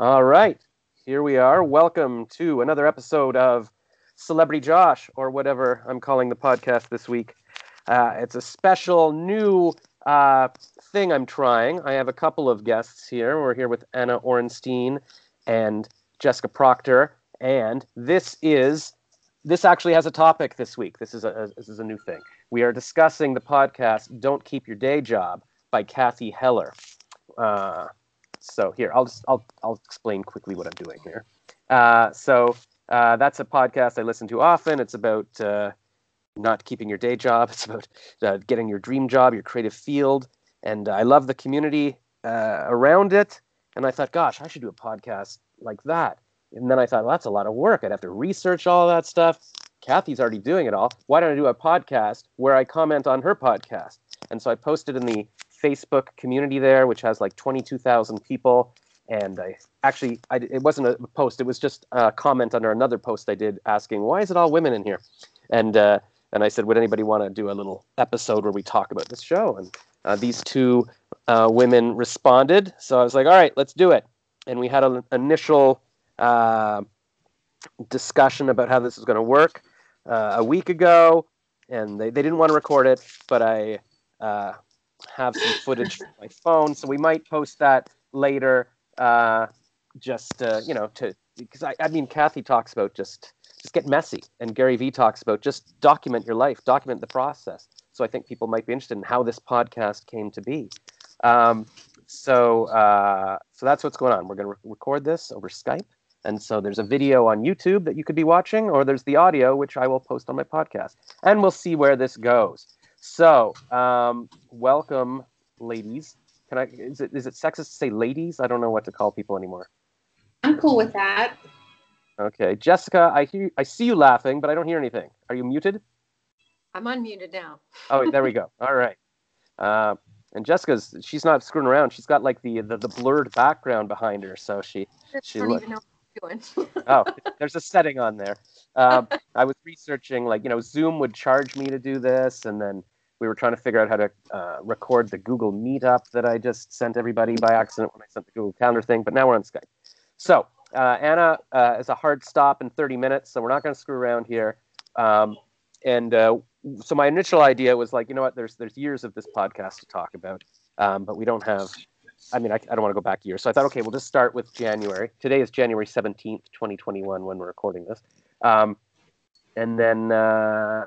All right, here we are. Welcome to another episode of Celebrity Josh, or whatever I'm calling the podcast this week. Uh, it's a special new uh, thing I'm trying. I have a couple of guests here. We're here with Anna Orenstein and Jessica Proctor, and this is this actually has a topic this week. This is a, a this is a new thing. We are discussing the podcast "Don't Keep Your Day Job" by Cathy Heller. Uh, so here, I'll just I'll I'll explain quickly what I'm doing here. Uh, so uh, that's a podcast I listen to often. It's about uh, not keeping your day job. It's about uh, getting your dream job, your creative field, and I love the community uh, around it. And I thought, gosh, I should do a podcast like that. And then I thought, well, that's a lot of work. I'd have to research all that stuff. Cathy's already doing it all. Why don't I do a podcast where I comment on her podcast? And so I posted in the Facebook community there, which has like 22,000 people. And I actually, I, it wasn't a post; it was just a comment under another post I did asking, "Why is it all women in here?" And uh, and I said, "Would anybody want to do a little episode where we talk about this show?" And uh, these two uh, women responded, so I was like, "All right, let's do it." And we had an initial uh, discussion about how this is going to work uh, a week ago, and they, they didn't want to record it, but I uh, have some footage from my phone, so we might post that later. Uh, just uh, you know, to because I, I mean, Cathy talks about just just get messy, and Gary Vee talks about just document your life, document the process. So I think people might be interested in how this podcast came to be. Um, so uh, so that's what's going on. We're going to re- record this over Skype. And so there's a video on YouTube that you could be watching, or there's the audio, which I will post on my podcast. And we'll see where this goes. So, um, welcome, ladies. Can I? Is it is it sexist to say ladies? I don't know what to call people anymore. I'm cool with that. Okay, Jessica, I hear I see you laughing, but I don't hear anything. Are you muted? I'm unmuted now. Oh, there we go. All right. Uh, and Jessica's she's not screwing around. She's got like the the, the blurred background behind her, so she I she don't look- even know what I'm doing. oh, there's a setting on there. Um, I was researching, like, you know, Zoom would charge me to do this, and then we were trying to figure out how to uh, record the Google Meetup that I just sent everybody by accident when I sent the Google Calendar thing. But now we're on Skype. So uh, Anna uh, is a hard stop in 30 minutes, so we're not going to screw around here. Um, and uh, so my initial idea was like, you know what? There's there's years of this podcast to talk about, um, but we don't have. I mean, I, I don't want to go back years. So I thought, okay, we'll just start with January. Today is January 17th, 2021, when we're recording this. Um, and then, uh,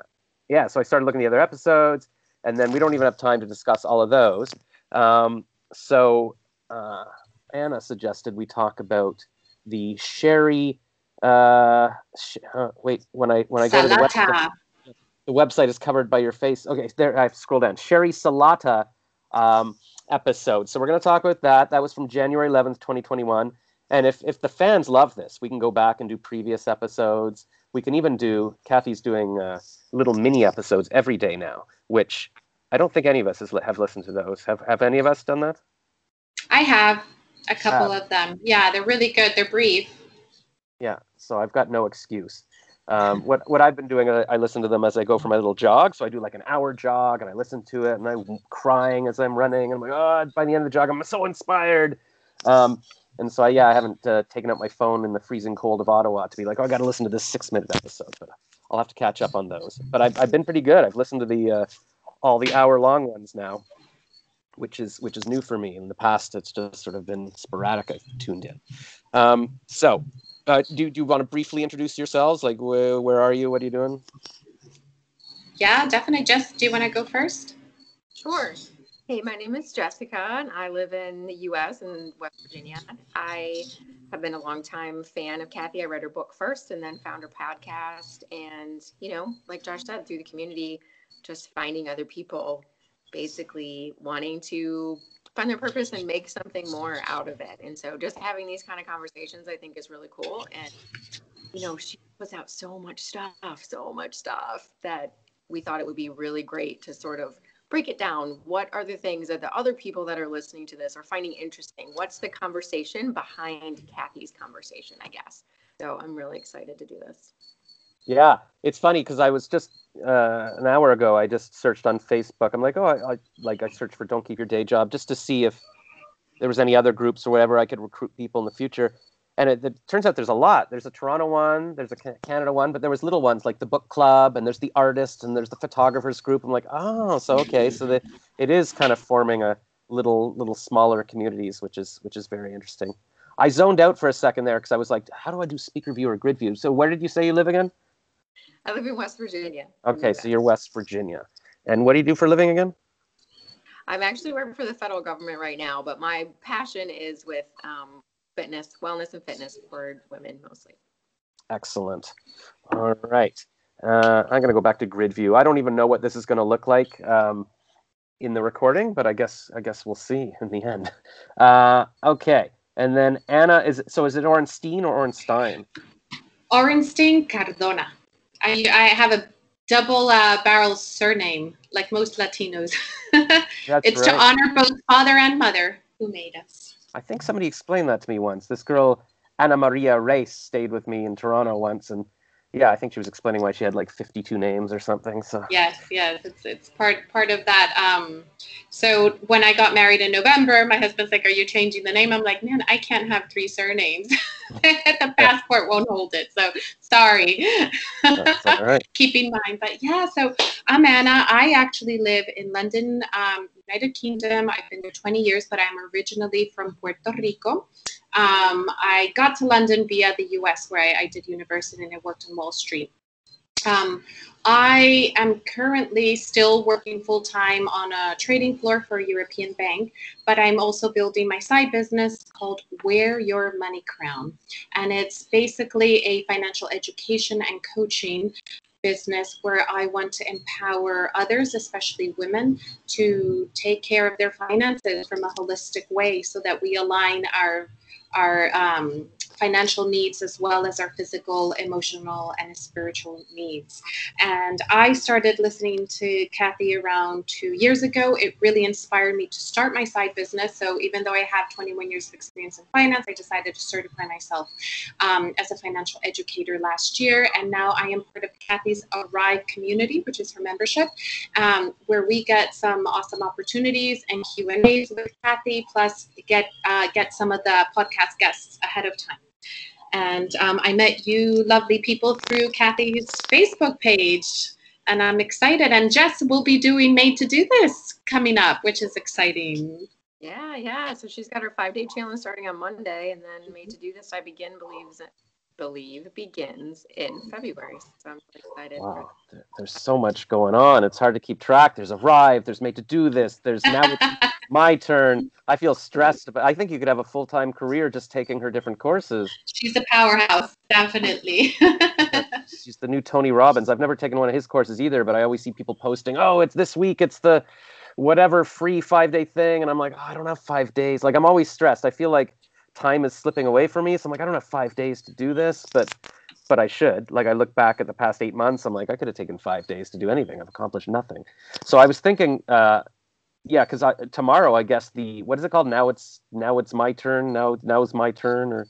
yeah, so I started looking at the other episodes, and then we don't even have time to discuss all of those. Um, so uh, Anna suggested we talk about the Sheri. Uh, sh- uh, wait, when I when I go to the website, the website is covered by your face. Okay, there I have to scroll down. Sheri Salata um, episode. So we're going to talk about that. That was from January 11th, 2021. And if if the fans love this, we can go back and do previous episodes. We can even do. Kathy's doing uh, little mini episodes every day now, which I don't think any of us has, have listened to those. Have Have any of us done that? I have a couple of them. Yeah, they're really good. They're brief. Yeah. So I've got no excuse. Um, what what I've been doing, I, I listen to them as I go for my little jog. So I do like an hour jog, and I listen to it, and I'm crying as I'm running. And I'm like, oh, by the end of the jog, I'm so inspired. Um, and so I, yeah, I haven't uh, taken out my phone in the freezing cold of Ottawa to be like, oh, I got to listen to this six minute episode. But I'll have to catch up on those. But I've I've been pretty good. I've listened to the uh, all the hour long ones now, which is which is new for me. In the past, it's just sort of been sporadic. I've tuned in. Um, so uh, do, do you want to briefly introduce yourselves? Like, where, where are you? What are you doing? Yeah, definitely. Jess, do you want to go first? Sure. Hey, my name is Jessica, and I live in the U.S. in West Virginia. I have been a longtime fan of Cathy. I read her book first, and then found her podcast. And you know, like Josh said, through the community, just finding other people, basically wanting to find their purpose and make something more out of it. And so, just having these kind of conversations, I think, is really cool. And you know, she puts out so much stuff, so much stuff that we thought it would be really great to sort of break it down. What are the things that the other people that are listening to this are finding interesting? What's the conversation behind Cathy's conversation, I guess? So I'm really excited to do this. Yeah, it's funny because I was just uh, an hour ago. I just searched on Facebook. I'm like, oh, I, I like I searched for "Don't Keep Your Day Job" just to see if there was any other groups or whatever I could recruit people in the future. And it, it turns out there's a lot. There's a Toronto one, there's a Canada one, but there was little ones like the book club, and there's the artists, and there's the photographers group. I'm like, oh, so okay, so the, it is kind of forming a little little smaller communities, which is which is very interesting. I zoned out for a second there because I was like, how do I do speaker view or grid view? So where did you say you live again? I live in West Virginia. Okay, so you're West Virginia. And what do you do for a living again? I'm actually working for the federal government right now, but my passion is with um, fitness, wellness, and fitness for women mostly. Excellent. All right. Uh, I'm going to go back to grid view. I don't even know what this is going to look like um, in the recording, but I guess I guess we'll see in the end. Uh, okay. And then Anna is so is it Orenstein or Orenstein? Orenstein Cardona. I, I have a double uh, barrel surname, like most Latinos. it's right. to honor both father and mother who made us. I think somebody explained that to me once. This girl, Anna Maria Reis, stayed with me in Toronto once, and yeah, I think she was explaining why she had like 52 names or something. So yes, yes, it's it's part part of that. Um, so when I got married in November, my husband's like, "Are you changing the name?" I'm like, "Man, I can't have three surnames. the passport won't hold it. So sorry." That's all right. Keep in mind, but yeah. So I'm Anna. I actually live in London, um, United Kingdom. I've been there 20 years, but I'm originally from Puerto Rico. Um, I got to London via the US, where I, I did university and I worked on Wall Street. Um, I am currently still working full time on a trading floor for a European bank, but I'm also building my side business called Wear Your Money Crown. And it's basically a financial education and coaching business where I want to empower others, especially women, to take care of their finances from a holistic way so that we align our our um, financial needs as well as our physical, emotional, and spiritual needs. And I started listening to Cathy around two years ago. It really inspired me to start my side business. So even though I have 21 years of experience in finance, I decided to certify myself um, as a financial educator last year. And now I am part of Cathy's Arrive community, which is her membership, um, where we get some awesome opportunities and Q and A's with Cathy, plus get uh, get some of the podcast guests ahead of time. And um, I met you lovely people through Cathy's Facebook page. And I'm excited. And Jess will be doing Made to Do This coming up, which is exciting. Yeah, yeah. So she's got her five day challenge starting on Monday. And then Made to Do This, I begin believes believe begins in oh. February. So I'm excited. Wow. There's so much going on. It's hard to keep track. There's Arrive, there's Made to Do This, there's now it's my turn. I feel stressed, but I think you could have a full time career just taking her different courses. She's a powerhouse, definitely. She's the new Tony Robbins. I've never taken one of his courses either, but I always see people posting, oh, it's this week, it's the whatever free five day thing. And I'm like, oh, I don't have five days. Like, I'm always stressed. I feel like time is slipping away from me. So I'm like, I don't have five days to do this, but but I should. Like I look back at the past eight months, I'm like, I could have taken five days to do anything. I've accomplished nothing. So I was thinking, uh, yeah, because tomorrow I guess the what is it called? Now it's now it's my turn. Now now it's my turn or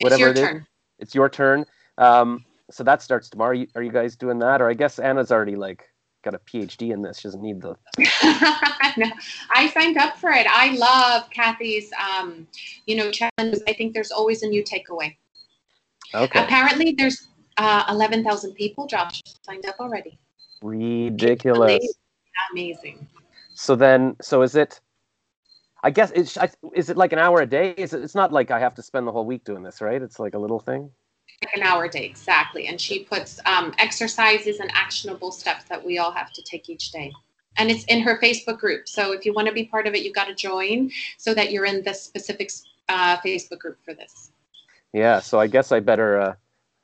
whatever it's it is. Turn. It's your turn. Um, so that starts tomorrow. Are you guys doing that? Or I guess Anna's already like got a PhD in this. She doesn't need the. no, I signed up for it. I love Cathy's, um, you know, challenges. I think there's always a new takeaway. Okay. Apparently, there's uh, 11,000 people, Josh, signed up already. Ridiculous. Amazing. So then, so is it? I guess it's. Is it like an hour a day? Is it? It's not like I have to spend the whole week doing this, right? It's like a little thing like an hour day exactly. And she puts um, exercises and actionable steps that we all have to take each day. And it's in her facebook group. So if you want to be part of it you got to join so that you're in this specific uh, facebook group for this. Yeah so i guess i better uh,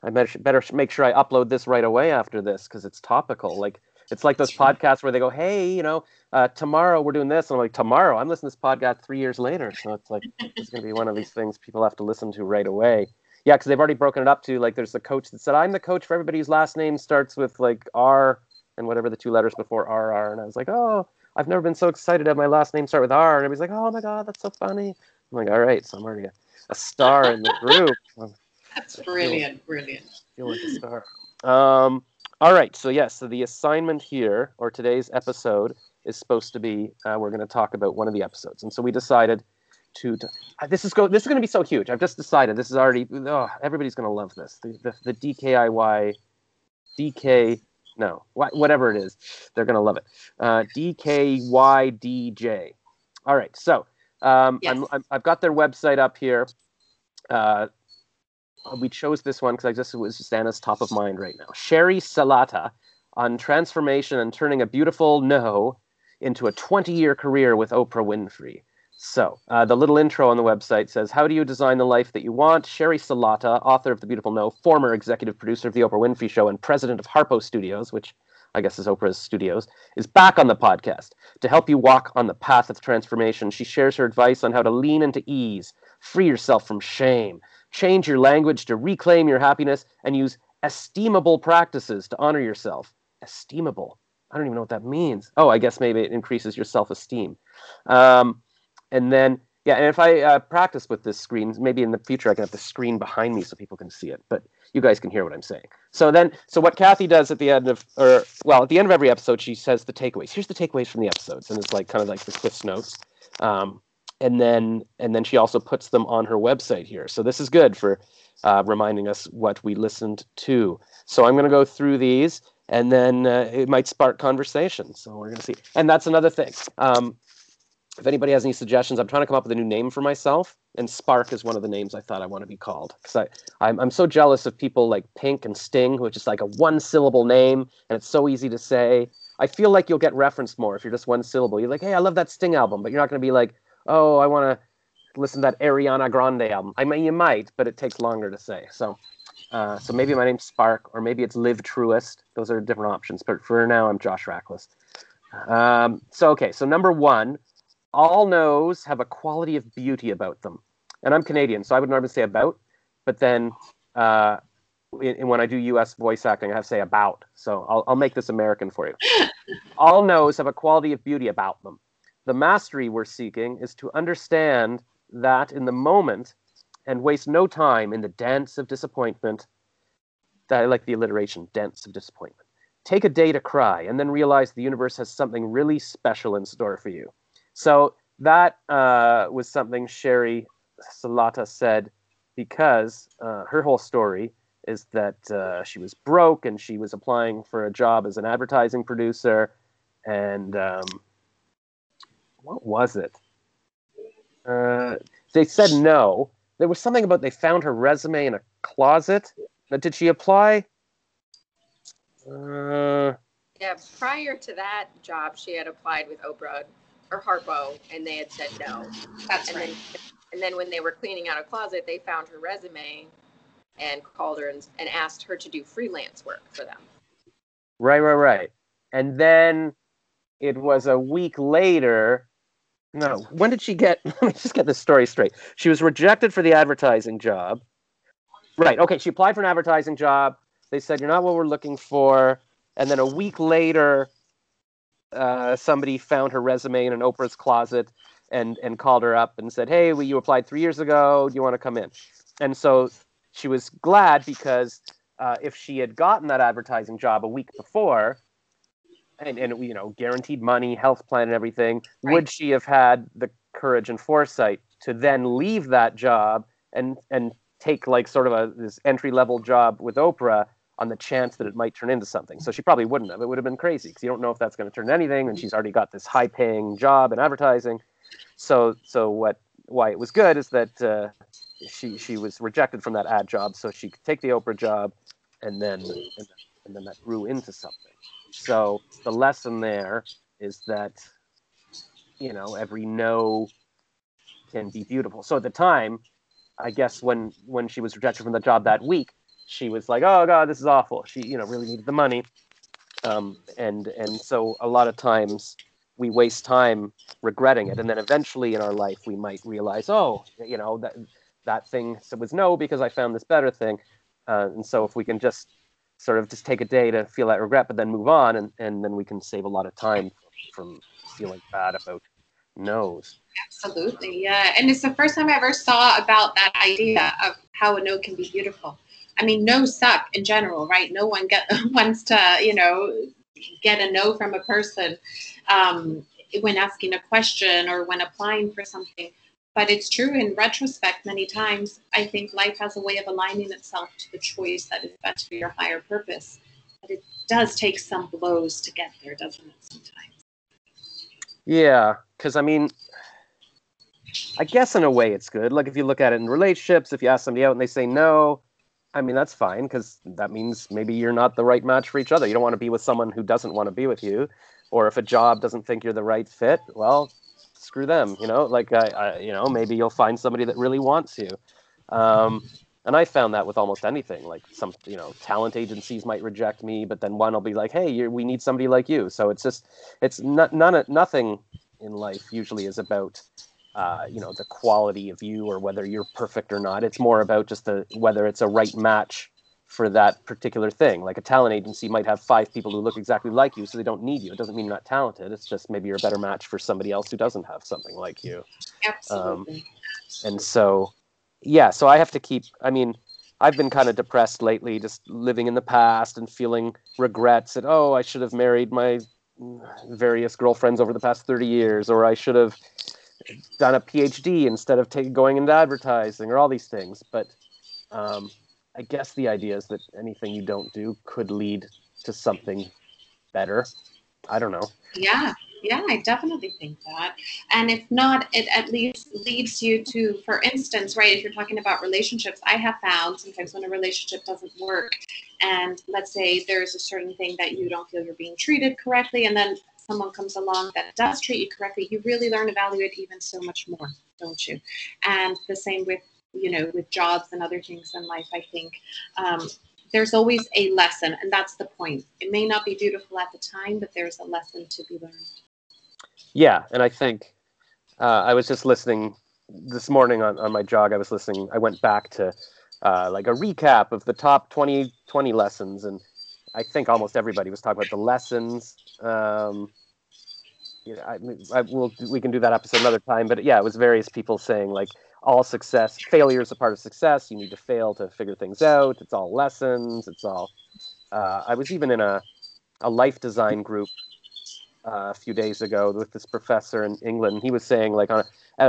i better, better make sure i upload this right away after this because it's topical. Like it's like those podcasts where they go hey you know uh, tomorrow we're doing this. And i'm like tomorrow? I'm listening to this podcast three years later. So it's like it's going to be one of these things people have to listen to right away yeah, because they've already broken it up to like there's a coach that said I'm the coach for everybody whose last name starts with like R and whatever the two letters before R are, and I was like, oh, I've never been so excited to have my last name start with R, and everybody's like, oh my god, that's so funny. I'm like, all right, so I'm already a, a star in the group. That's brilliant, feel, brilliant. Feel like a star. Um, all right, so yes, so the assignment here or today's episode is supposed to be uh, we're going to talk about one of the episodes, and so we decided to, to this is go this is going to be so huge. I've just decided this is already oh, everybody's going to love this. The, the, the DKIY DK no whatever it is, they're going to love it. Uh, DKYDJ. All right, so um, yes. I'm, i have got their website up here. Uh, we chose this one because I just it was just Anna's top of mind right now. Sheri Salata on transformation and turning a beautiful no into a 20 year career with Oprah Winfrey. So, uh, the little intro on the website says, How do you design the life that you want? Sheri Salata, author of The Beautiful No, former executive producer of The Oprah Winfrey Show, and president of Harpo Studios, which I guess is Oprah's studios, is back on the podcast to help you walk on the path of transformation. She shares her advice on how to lean into ease, free yourself from shame, change your language to reclaim your happiness, and use esteemable practices to honor yourself. Esteemable. I don't even know what that means. Oh, I guess maybe it increases your self esteem. Um, and then, yeah, and if I uh, practice with this screen, maybe in the future I can have the screen behind me so people can see it, but you guys can hear what I'm saying. So then, so what Cathy does at the end of, or well, at the end of every episode, she says the takeaways. Here's the takeaways from the episodes, and it's like kind of like the Cliff's notes. Um, and then and then she also puts them on her website here. So this is good for uh, reminding us what we listened to. So I'm going to go through these, and then uh, it might spark conversation. So we're going to see. And that's another thing. Um, if anybody has any suggestions, I'm trying to come up with a new name for myself, and Spark is one of the names I thought I want to be called because I I'm, I'm so jealous of people like Pink and Sting, which is like a one syllable name and it's so easy to say. I feel like you'll get referenced more if you're just one syllable. You're like, hey, I love that Sting album, but you're not going to be like, oh, I want to listen to that Ariana Grande album. I mean, you might, but it takes longer to say. So, uh, so maybe my name's Spark, or maybe it's Live Truest. Those are different options. But for now, I'm Josh Rackless. Um, so okay, so number one, all no's have a quality of beauty about them. And I'm Canadian, so I would normally say about, but then uh, in, in when I do U.S. voice acting, I have to say about. So I'll, I'll make this American for you. all no's have a quality of beauty about them. The mastery we're seeking is to understand that in the moment and waste no time in the dance of disappointment. That I like the alliteration, dance of disappointment. Take a day to cry and then realize the universe has something really special in store for you. So that uh, was something Sheri Salata said because uh, her whole story is that uh, she was broke and she was applying for a job as an advertising producer. And um, what was it? Uh, they said no. There was something about they found her resume in a closet. But did she apply? Uh, yeah, prior to that job, she had applied with Oprah or Harpo, and they had said no. That's and right. Then, and then when they were cleaning out a closet, they found her resume and called her and, and asked her to do freelance work for them. Right, right, right. And then it was a week later. No, when did she get? Let me just get this story straight. She was rejected for the advertising job. Right. Okay. She applied for an advertising job. They said you're not what we're looking for. And then a week later, uh, somebody found her resume in an Oprah's closet and and called her up and said, "Hey, well, you applied three years ago. Do you want to come in?" And so she was glad because uh, if she had gotten that advertising job a week before, and and you know guaranteed money, health plan, and everything, right. would she have had the courage and foresight to then leave that job and and take like sort of a this entry level job with Oprah on the chance that it might turn into something. So she probably wouldn't have. It would have been crazy because you don't know if that's going to turn anything, and she's already got this high-paying job in advertising. So, so what? Why it was good is that uh, she she was rejected from that ad job, so she could take the Oprah job, and then and, and then that grew into something. So the lesson there is that you know every no can be beautiful. So at the time, I guess when when she was rejected from the job that week, she was like, "Oh God, this is awful." She, you know, really needed the money, um, and and so a lot of times we waste time regretting it, and then eventually in our life we might realize, "Oh, you know that that thing was no because I found this better thing," uh, and so if we can just sort of just take a day to feel that regret, but then move on, and and then we can save a lot of time from feeling bad about no's. Absolutely, yeah. And it's the first time I ever saw about that idea of how a no can be beautiful. I mean, no suck in general, right? No one get wants to, you know, get a no from a person um, when asking a question or when applying for something. but it's true in retrospect many times i think life has a way of aligning itself to the choice that is best for your higher purpose but it does take some blows to get there doesn't it sometimes yeah because i mean i guess in a way it's good like if you look at it in relationships if you ask somebody out and they say no i mean that's fine because that means maybe you're not the right match for each other. You don't want to be with someone who doesn't want to be with you or if a job doesn't think you're the right fit well screw them you know? Like I, I you know maybe you'll find somebody that really wants you. Um, and i found that with almost anything like some you know talent agencies might reject me but then one will be like hey we need somebody like you. So it's just it's not none nothing in life usually is about uh, you know the quality of you or whether you're perfect or not it's more about just the whether it's a right match for that particular thing. Like a talent agency might have five people who look exactly like you, so they don't need you. It doesn't mean you're not talented. It's just maybe you're a better match for somebody else who doesn't have something like you. Absolutely. Um, and so, yeah, so I have to keep, I mean, I've been kind of depressed lately, just living in the past and feeling regrets that, oh, I should have married my various girlfriends over the past 30 years, or I should have done a PhD instead of take, going into advertising, or all these things. But um, I guess the idea is that anything you don't do could lead to something better. I don't know. Yeah, yeah, I definitely think that. And if not, it at least leads you to, for instance, right, if you're talking about relationships, I have found sometimes when a relationship doesn't work, and let's say there's a certain thing that you don't feel you're being treated correctly, and then someone comes along that does treat you correctly, you really learn to value it even so much more, don't you? And the same with you know, with jobs and other things in life, I think um, there's always a lesson, and that's the point. It may not be beautiful at the time, but there's a lesson to be learned. Yeah, and I think uh, I was just listening this morning on, on my jog. I was listening. I went back to uh, like a recap of the top 20, 20 lessons, and I think almost everybody was talking about the lessons. Um, you know, I, I will we can do that episode another time, but yeah, it was various people saying like all success failure is a part of success. You need to fail to figure things out. It's all lessons. It's all uh, i was even in a, a life design group uh, a few days ago with this professor in england. He was saying like on a,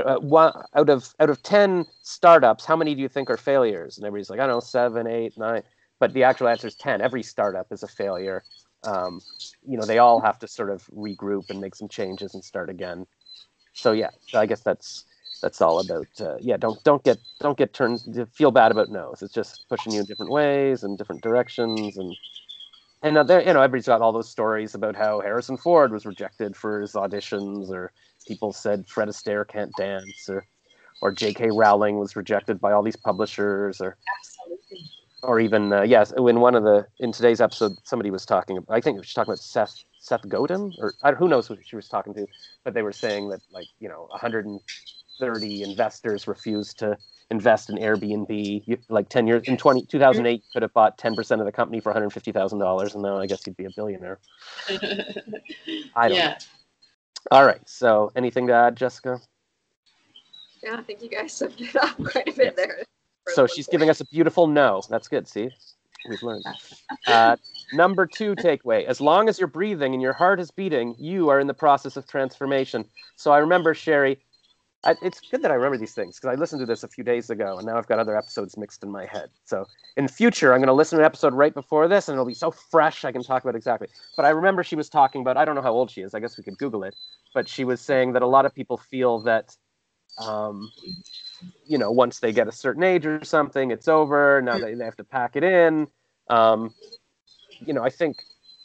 out of out of 10 startups how many do you think are failures? And everybody's like i don't know seven eight nine but the actual answer is 10 every startup is a failure. Um, you know they all have to sort of regroup and make some changes and start again. So yeah i guess that's that's all about uh, yeah don't don't get don't get turned feel bad about no's. It's just pushing you in different ways and different directions and and uh, there you know everybody's got all those stories about how harrison ford was rejected for his auditions or people said fred astaire can't dance or or j.k rowling was rejected by all these publishers or Absolutely. Or even uh, yes in one of the in today's episode somebody was talking i think she was talking about seth seth godin or who knows who she was talking to but they were saying that like you know 130 investors refused to invest in Airbnb. Like 10 years in 20, 2008, could have bought 10% of the company for $150,000, and now I guess you'd be a billionaire. I don't yeah. know. All right. So, anything to add, Jessica? Yeah, I think you guys summed it up quite a bit yes. there. So she's giving us a beautiful no. That's good. See, we've learned. Uh, number two takeaway: as long as you're breathing and your heart is beating, you are in the process of transformation. So I remember Sheri I, it's good that I remember these things because I listened to this a few days ago and now I've got other episodes mixed in my head. So in the future, I'm going to listen to an episode right before this and it'll be so fresh I can talk about exactly. But I remember she was talking about, I don't know how old she is, I guess we could Google it, but she was saying that a lot of people feel that, um, you know, once they get a certain age or something, it's over. Now they, they have to pack it in. Um, you know, I think,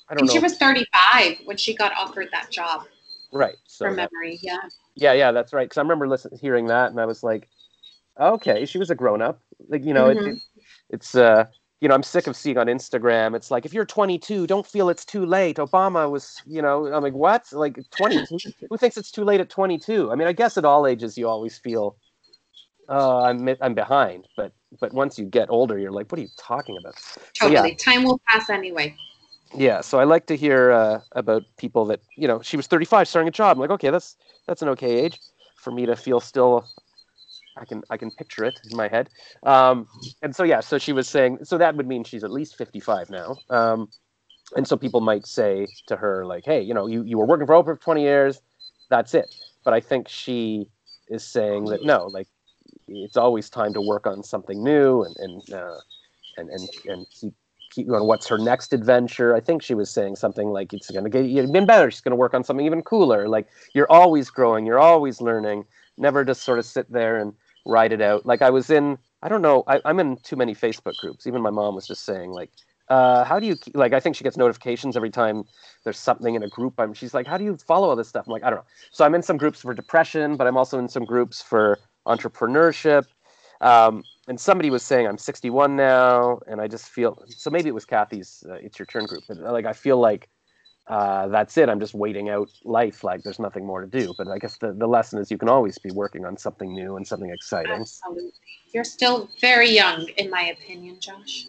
I don't and know. She was 35 when she got offered that job. Right. So from memory, yeah. Yeah, yeah, that's right. Because I remember listening, hearing that, and I was like, okay, she was a grown up. Like, you know, mm-hmm. it, it, it's uh, you know, I'm sick of seeing on Instagram. It's like if you're 22, don't feel it's too late. Obama was, you know, I'm like, what? Like 20? Who thinks it's too late at 22? I mean, I guess at all ages you always feel, oh, I'm I'm behind. But but once you get older, you're like, what are you talking about? Totally. So, yeah. Time will pass anyway. Yeah, so I like to hear uh, about people that you know. She was 35, starting a job. I'm like, okay, that's that's an okay age for me to feel still. I can I can picture it in my head. Um, and so yeah, so she was saying, so that would mean she's at least 55 now. Um, and so people might say to her like, hey, you know, you you were working for Oprah for 20 years, that's it. But I think she is saying that no, like it's always time to work on something new and and uh, and and and keep keep going. What's her next adventure? I think she was saying something like it's going to get even better. She's going to work on something even cooler. Like you're always growing, you're always learning. Never just sort of sit there and write it out. Like I was in, I don't know, I, I'm in too many Facebook groups. Even my mom was just saying like uh, how do you like? I think she gets notifications every time there's something in a group. I'm, she's like, how do you follow all this stuff? I'm like, I don't know. So I'm in some groups for depression, but I'm also in some groups for entrepreneurship. Um, and somebody was saying I'm 61 now, and I just feel so. Maybe it was Cathy's uh, "It's Your Turn" group, but like I feel like uh, that's it. I'm just waiting out life. Like there's nothing more to do. But I guess the, the lesson is you can always be working on something new and something exciting. Absolutely. You're still very young, in my opinion, Josh.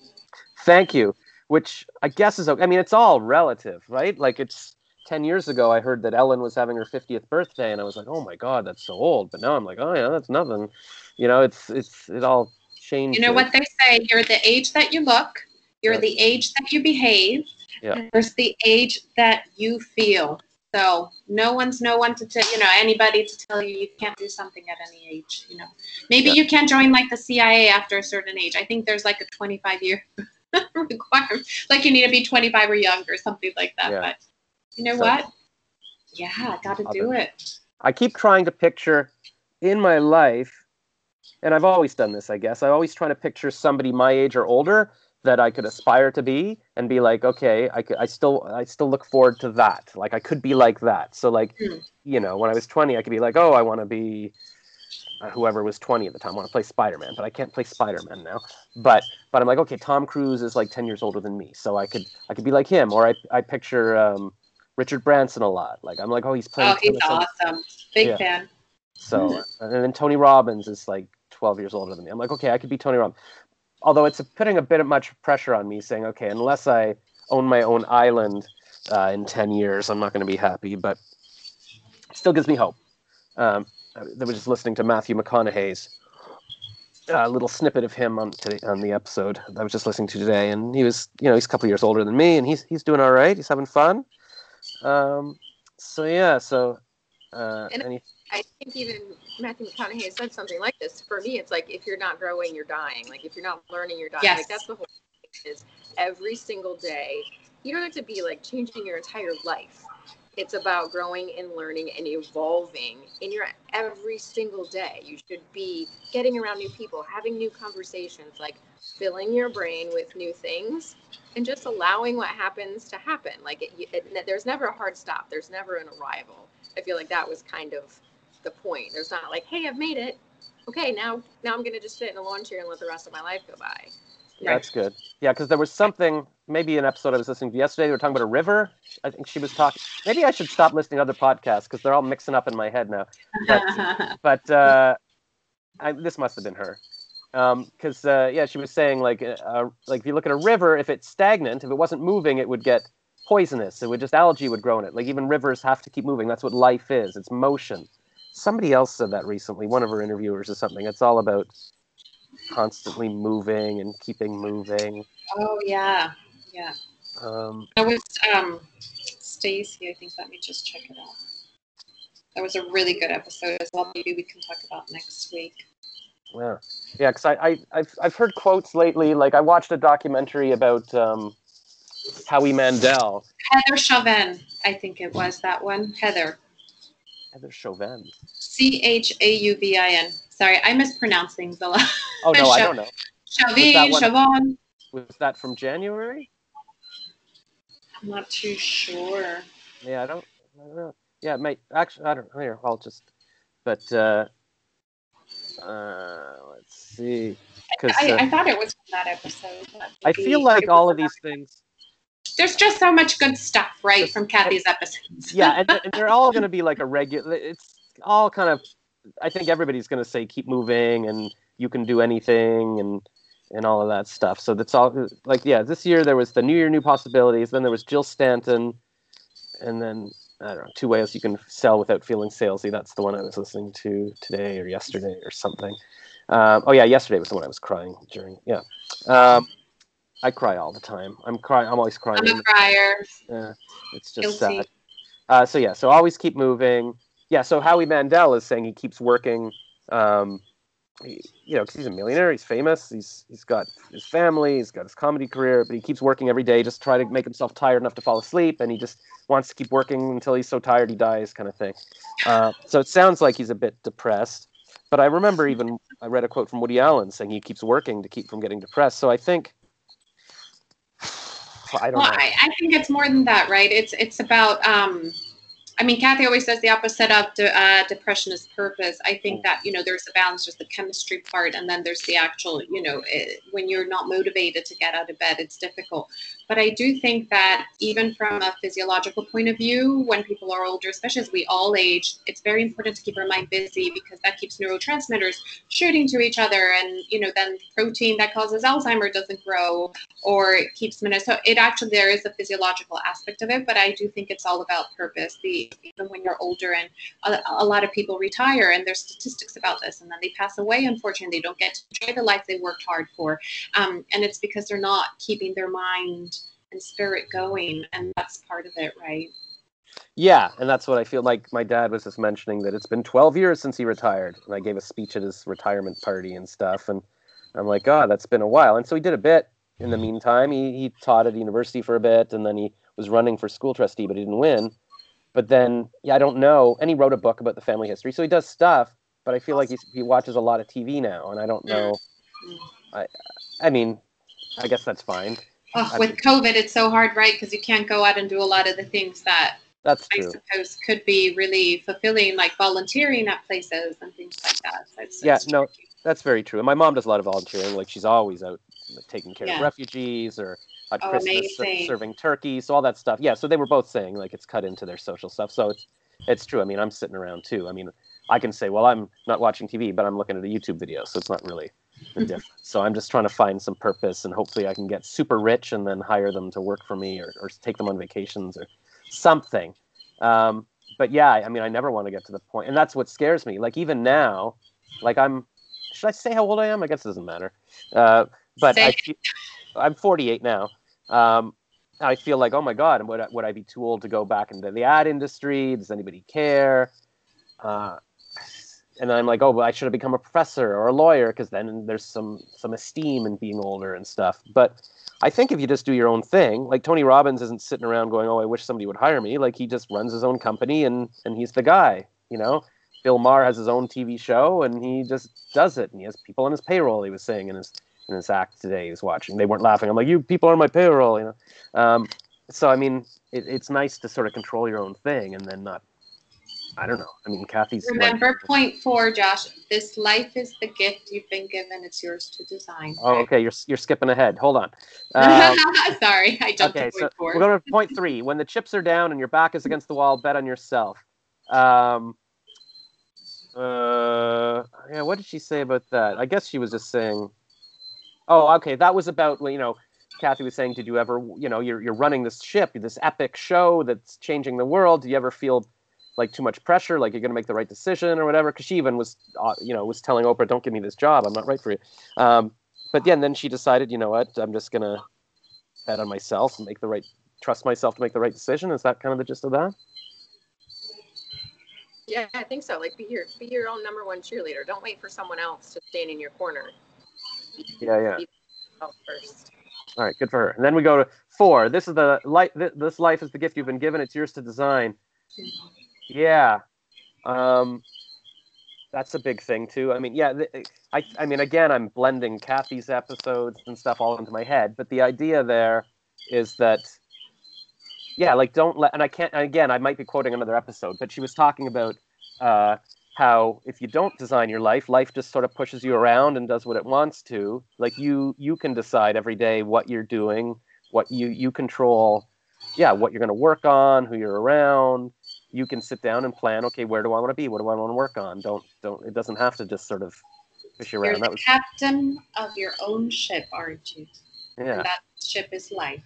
Thank you which I guess is okay. I mean, it's all relative, right? Like it's 10 years ago, I heard that Ellen was having her 50th birthday, and I was like, oh my God, that's so old. But now I'm like, oh yeah, that's nothing. You know, it's, it's, it all changed. You know what they say? You're the age that you look, you're the age that you behave, yeah. there's the age that you feel. So no one's no one to tell you know anybody to tell you you can't do something at any age. You know, maybe yeah. you can't join like the CIA after a certain age. I think there's like a 25 year requirement. Like you need to be 25 or younger, or something like that. Yeah. But you know so, what? Yeah, I got to do it. I keep trying to picture in my life, and I've always done this, I guess. I always try to picture somebody my age or older that I could aspire to be and be like, okay, I, could, I still I still look forward to that. Like I could be like that. So like, mm. you know, when I was 20, I could be like, oh, I want to be uh, whoever was 20 at the time I want to play spider-man but i can't play spider-man now but but i'm like okay tom cruise is like 10 years older than me so i could i could be like him or i, I picture um, richard branson a lot like i'm like oh he's playing oh he's awesome big yeah. fan so mm-hmm. and then tony robbins is like 12 years older than me i'm like okay i could be tony robbins although it's putting a bit of much pressure on me saying okay unless i own my own island uh, in 10 years i'm not going to be happy but still gives me hope um, I was just listening to Matthew McConaughey's uh, little snippet of him on today, on the episode I was just listening to today, and he was, you know, he's a couple years older than me, and he's he's doing all right. He's having fun. Um, so yeah, so uh, and he, I think even Matthew McConaughey said something like this. For me, it's like if you're not growing, you're dying. Like if you're not learning, you're dying. Yes. Like that's the whole thing is every single day. You don't have to be like changing your entire life it's about growing and learning and evolving in your every single day. You should be getting around new people, having new conversations, like filling your brain with new things and just allowing what happens to happen. Like it, it, there's never a hard stop. There's never an arrival. I feel like that was kind of the point. There's not like, hey, I've made it. Okay, now now I'm gonna just sit in a lawn chair and let the rest of my life go by. Right. That's good. Yeah, because there was something, maybe an episode I was listening to yesterday. They were talking about a river. I think she was talking. Maybe I should stop listening to other podcasts because they're all mixing up in my head now. But, but uh, I, this must have been her. Because um, uh, yeah, she was saying like, uh, like if you look at a river, if it's stagnant, if it wasn't moving, it would get poisonous. It would just algae would grow in it. Like even rivers have to keep moving. That's what life is. It's motion. Somebody else said that recently. One of her interviewers or something. It's all about constantly moving and keeping moving. Oh yeah, yeah. Um, that was um, Stacy. I think. Let me just check it out. That was a really good episode as well. Maybe we can talk about next week. Yeah, yeah. Because I, I I've I've heard quotes lately. Like I watched a documentary about um, Howie Mandel. Heather Chauvin, I think it was that one. Heather. Heather Chauvin. C H A U V I N. Sorry, I mispronounce things a lot. Oh no, I don't know. Chauvin, Chavon. Was that from January? I'm not too sure. Yeah, I don't. I don't know. Yeah, mate. Actually, I don't. Here, I'll just. But uh, uh, let's see. Because I, I, uh, I, thought it was from that episode. I feel like all of these things. There's just so much good stuff, right, from Cathy's episodes. yeah, and, and they're all going to be like a regular. It's all kind of I think everybody's going to say keep moving and you can do anything and and all of that stuff. So that's all like yeah. This year there was the New Year, New Possibilities. Then there was Jill Stanton, and then I don't know two ways you can sell without feeling salesy. That's the one I was listening to today or yesterday or something. Um, oh yeah, yesterday was the one I was crying during. Yeah, um, I cry all the time. I'm crying. I'm always crying. I'm a crier. Yeah, it's just Guilty. sad. Uh, so yeah, so always keep moving yeah, so Howie Mandel is saying he keeps working. Um, he, you know, 'cause he's a millionaire, he's famous, he's he's got his family, he's got his comedy career, but he keeps working every day just to try to make himself tired enough to fall asleep, and he just wants to keep working until he's so tired he dies, kind of thing. Uh, so it sounds like he's a bit depressed. But I remember even I read a quote from Woody Allen saying he keeps working to keep from getting depressed. So I think I don't Well, know. I, I think it's more than that, right? It's it's about. Um, I mean, Cathy always says the opposite of de- uh, depression is purpose. I Mm. think that you know there's a balance, there's the chemistry part, and then there's the actual. You know, it, when you're not motivated to get out of bed, it's difficult. But I do think that even from a physiological point of view, when people are older, especially as we all age, it's very important to keep our mind busy because that keeps neurotransmitters shooting to each other, and you know, then protein that causes Alzheimer doesn't grow, or keeps minutes. So it actually there is a physiological aspect of it, but I do think it's all about purpose. The even when you're older, and a, a lot of people retire, and there's statistics about this, and then they pass away. Unfortunately, they don't get to enjoy the life they worked hard for, um, and it's because they're not keeping their mind and spirit going, and that's part of it, right? Yeah, and that's what I feel like. My dad was just mentioning that it's been 12 years since he retired, and I gave a speech at his retirement party and stuff, and I'm like, oh, that's been a while. And so he did a bit. In the meantime, he he taught at university for a bit, and then he was running for school trustee, but he didn't win. But then, yeah, I don't know. And he wrote a book about the family history, so he does stuff. But I feel like he's, he watches a lot of TV now, and I don't know. Mm. I I mean, I guess that's fine. Oh, with COVID, it's so hard, right? Because you can't go out and do a lot of the things that That's I suppose could be really fulfilling, like volunteering at places and things like that. So Yeah, no, tricky. That's very true. And my mom does a lot of volunteering. Like she's always out taking care of refugees or at Oh, Christmas ser- serving turkey, so all that stuff. Yeah, so they were both saying like it's cut into their social stuff. So it's it's true. I mean, I'm sitting around too. I mean, I can say, well, I'm not watching TV, but I'm looking at a YouTube video, so it's not really So I'm just trying to find some purpose, and hopefully I can get super rich and then hire them to work for me, or, or take them on vacations or something. Um, but yeah, I mean, I never want to get to the point, and that's what scares me. Like even now, like I'm, should I say how old I am? I guess it doesn't matter. Uh, but I, I'm 48 now. Um, I feel like, oh my god, would I, would I be too old to go back into the ad industry? Does anybody care? Uh, and then I'm like, oh, well, I should have become a professor or a lawyer because then there's some some esteem in being older and stuff. But I think if you just do your own thing, like Tony Robbins isn't sitting around going, oh, I wish somebody would hire me. Like he just runs his own company and and he's the guy, you know. Bill Maher has his own TV show and he just does it and he has people on his payroll. He was saying in his in his act today he was watching. They weren't laughing. I'm like, you people are on my payroll, you know. Um, so I mean, it, it's nice to sort of control your own thing and then not. I don't know. I mean, Cathy's like- Remember point four, Josh. This life is the gift you've been given. It's yours to design. Oh, okay. You're you're skipping ahead. Hold on. Um, Sorry, I jumped okay, to so point four. we're going to point three. When the chips are down and your back is against the wall, bet on yourself. Um, uh, yeah. What did she say about that? I guess she was just saying. Oh, okay. That was about you know. Cathy was saying, did you ever, you know, you're you're running this ship, this epic show that's changing the world. Do you ever feel like too much pressure, like you're going to make the right decision or whatever? Because she even was, uh, you know, was telling Oprah, "Don't give me this job. I'm not right for you." Um, but yeah, and then she decided, you know what, I'm just gonna bet on myself and make the right, trust myself to make the right decision. Is that kind of the gist of that? Yeah, I think so. Like be your be your own number one cheerleader. Don't wait for someone else to stand in your corner. Yeah, yeah. Be first. All right, good for her. And then we go to four. This is the life. This life is the gift you've been given. It's yours to design. Yeah, um, that's a big thing too. I mean, yeah, I, I mean, again, I'm blending Cathy's episodes and stuff all into my head, but the idea there is that, yeah, like don't let. And I can't. Again, I might be quoting another episode, but she was talking about uh, how if you don't design your life, life just sort of pushes you around and does what it wants to. Like you, you can decide every day what you're doing, what you you control. Yeah, what you're going to work on, who you're around, you can sit down and plan okay where do i want to be what do i want to work on don't don't it doesn't have to just sort of fish around. You're the was captain of your own ship, aren't you? yeah And that ship is life.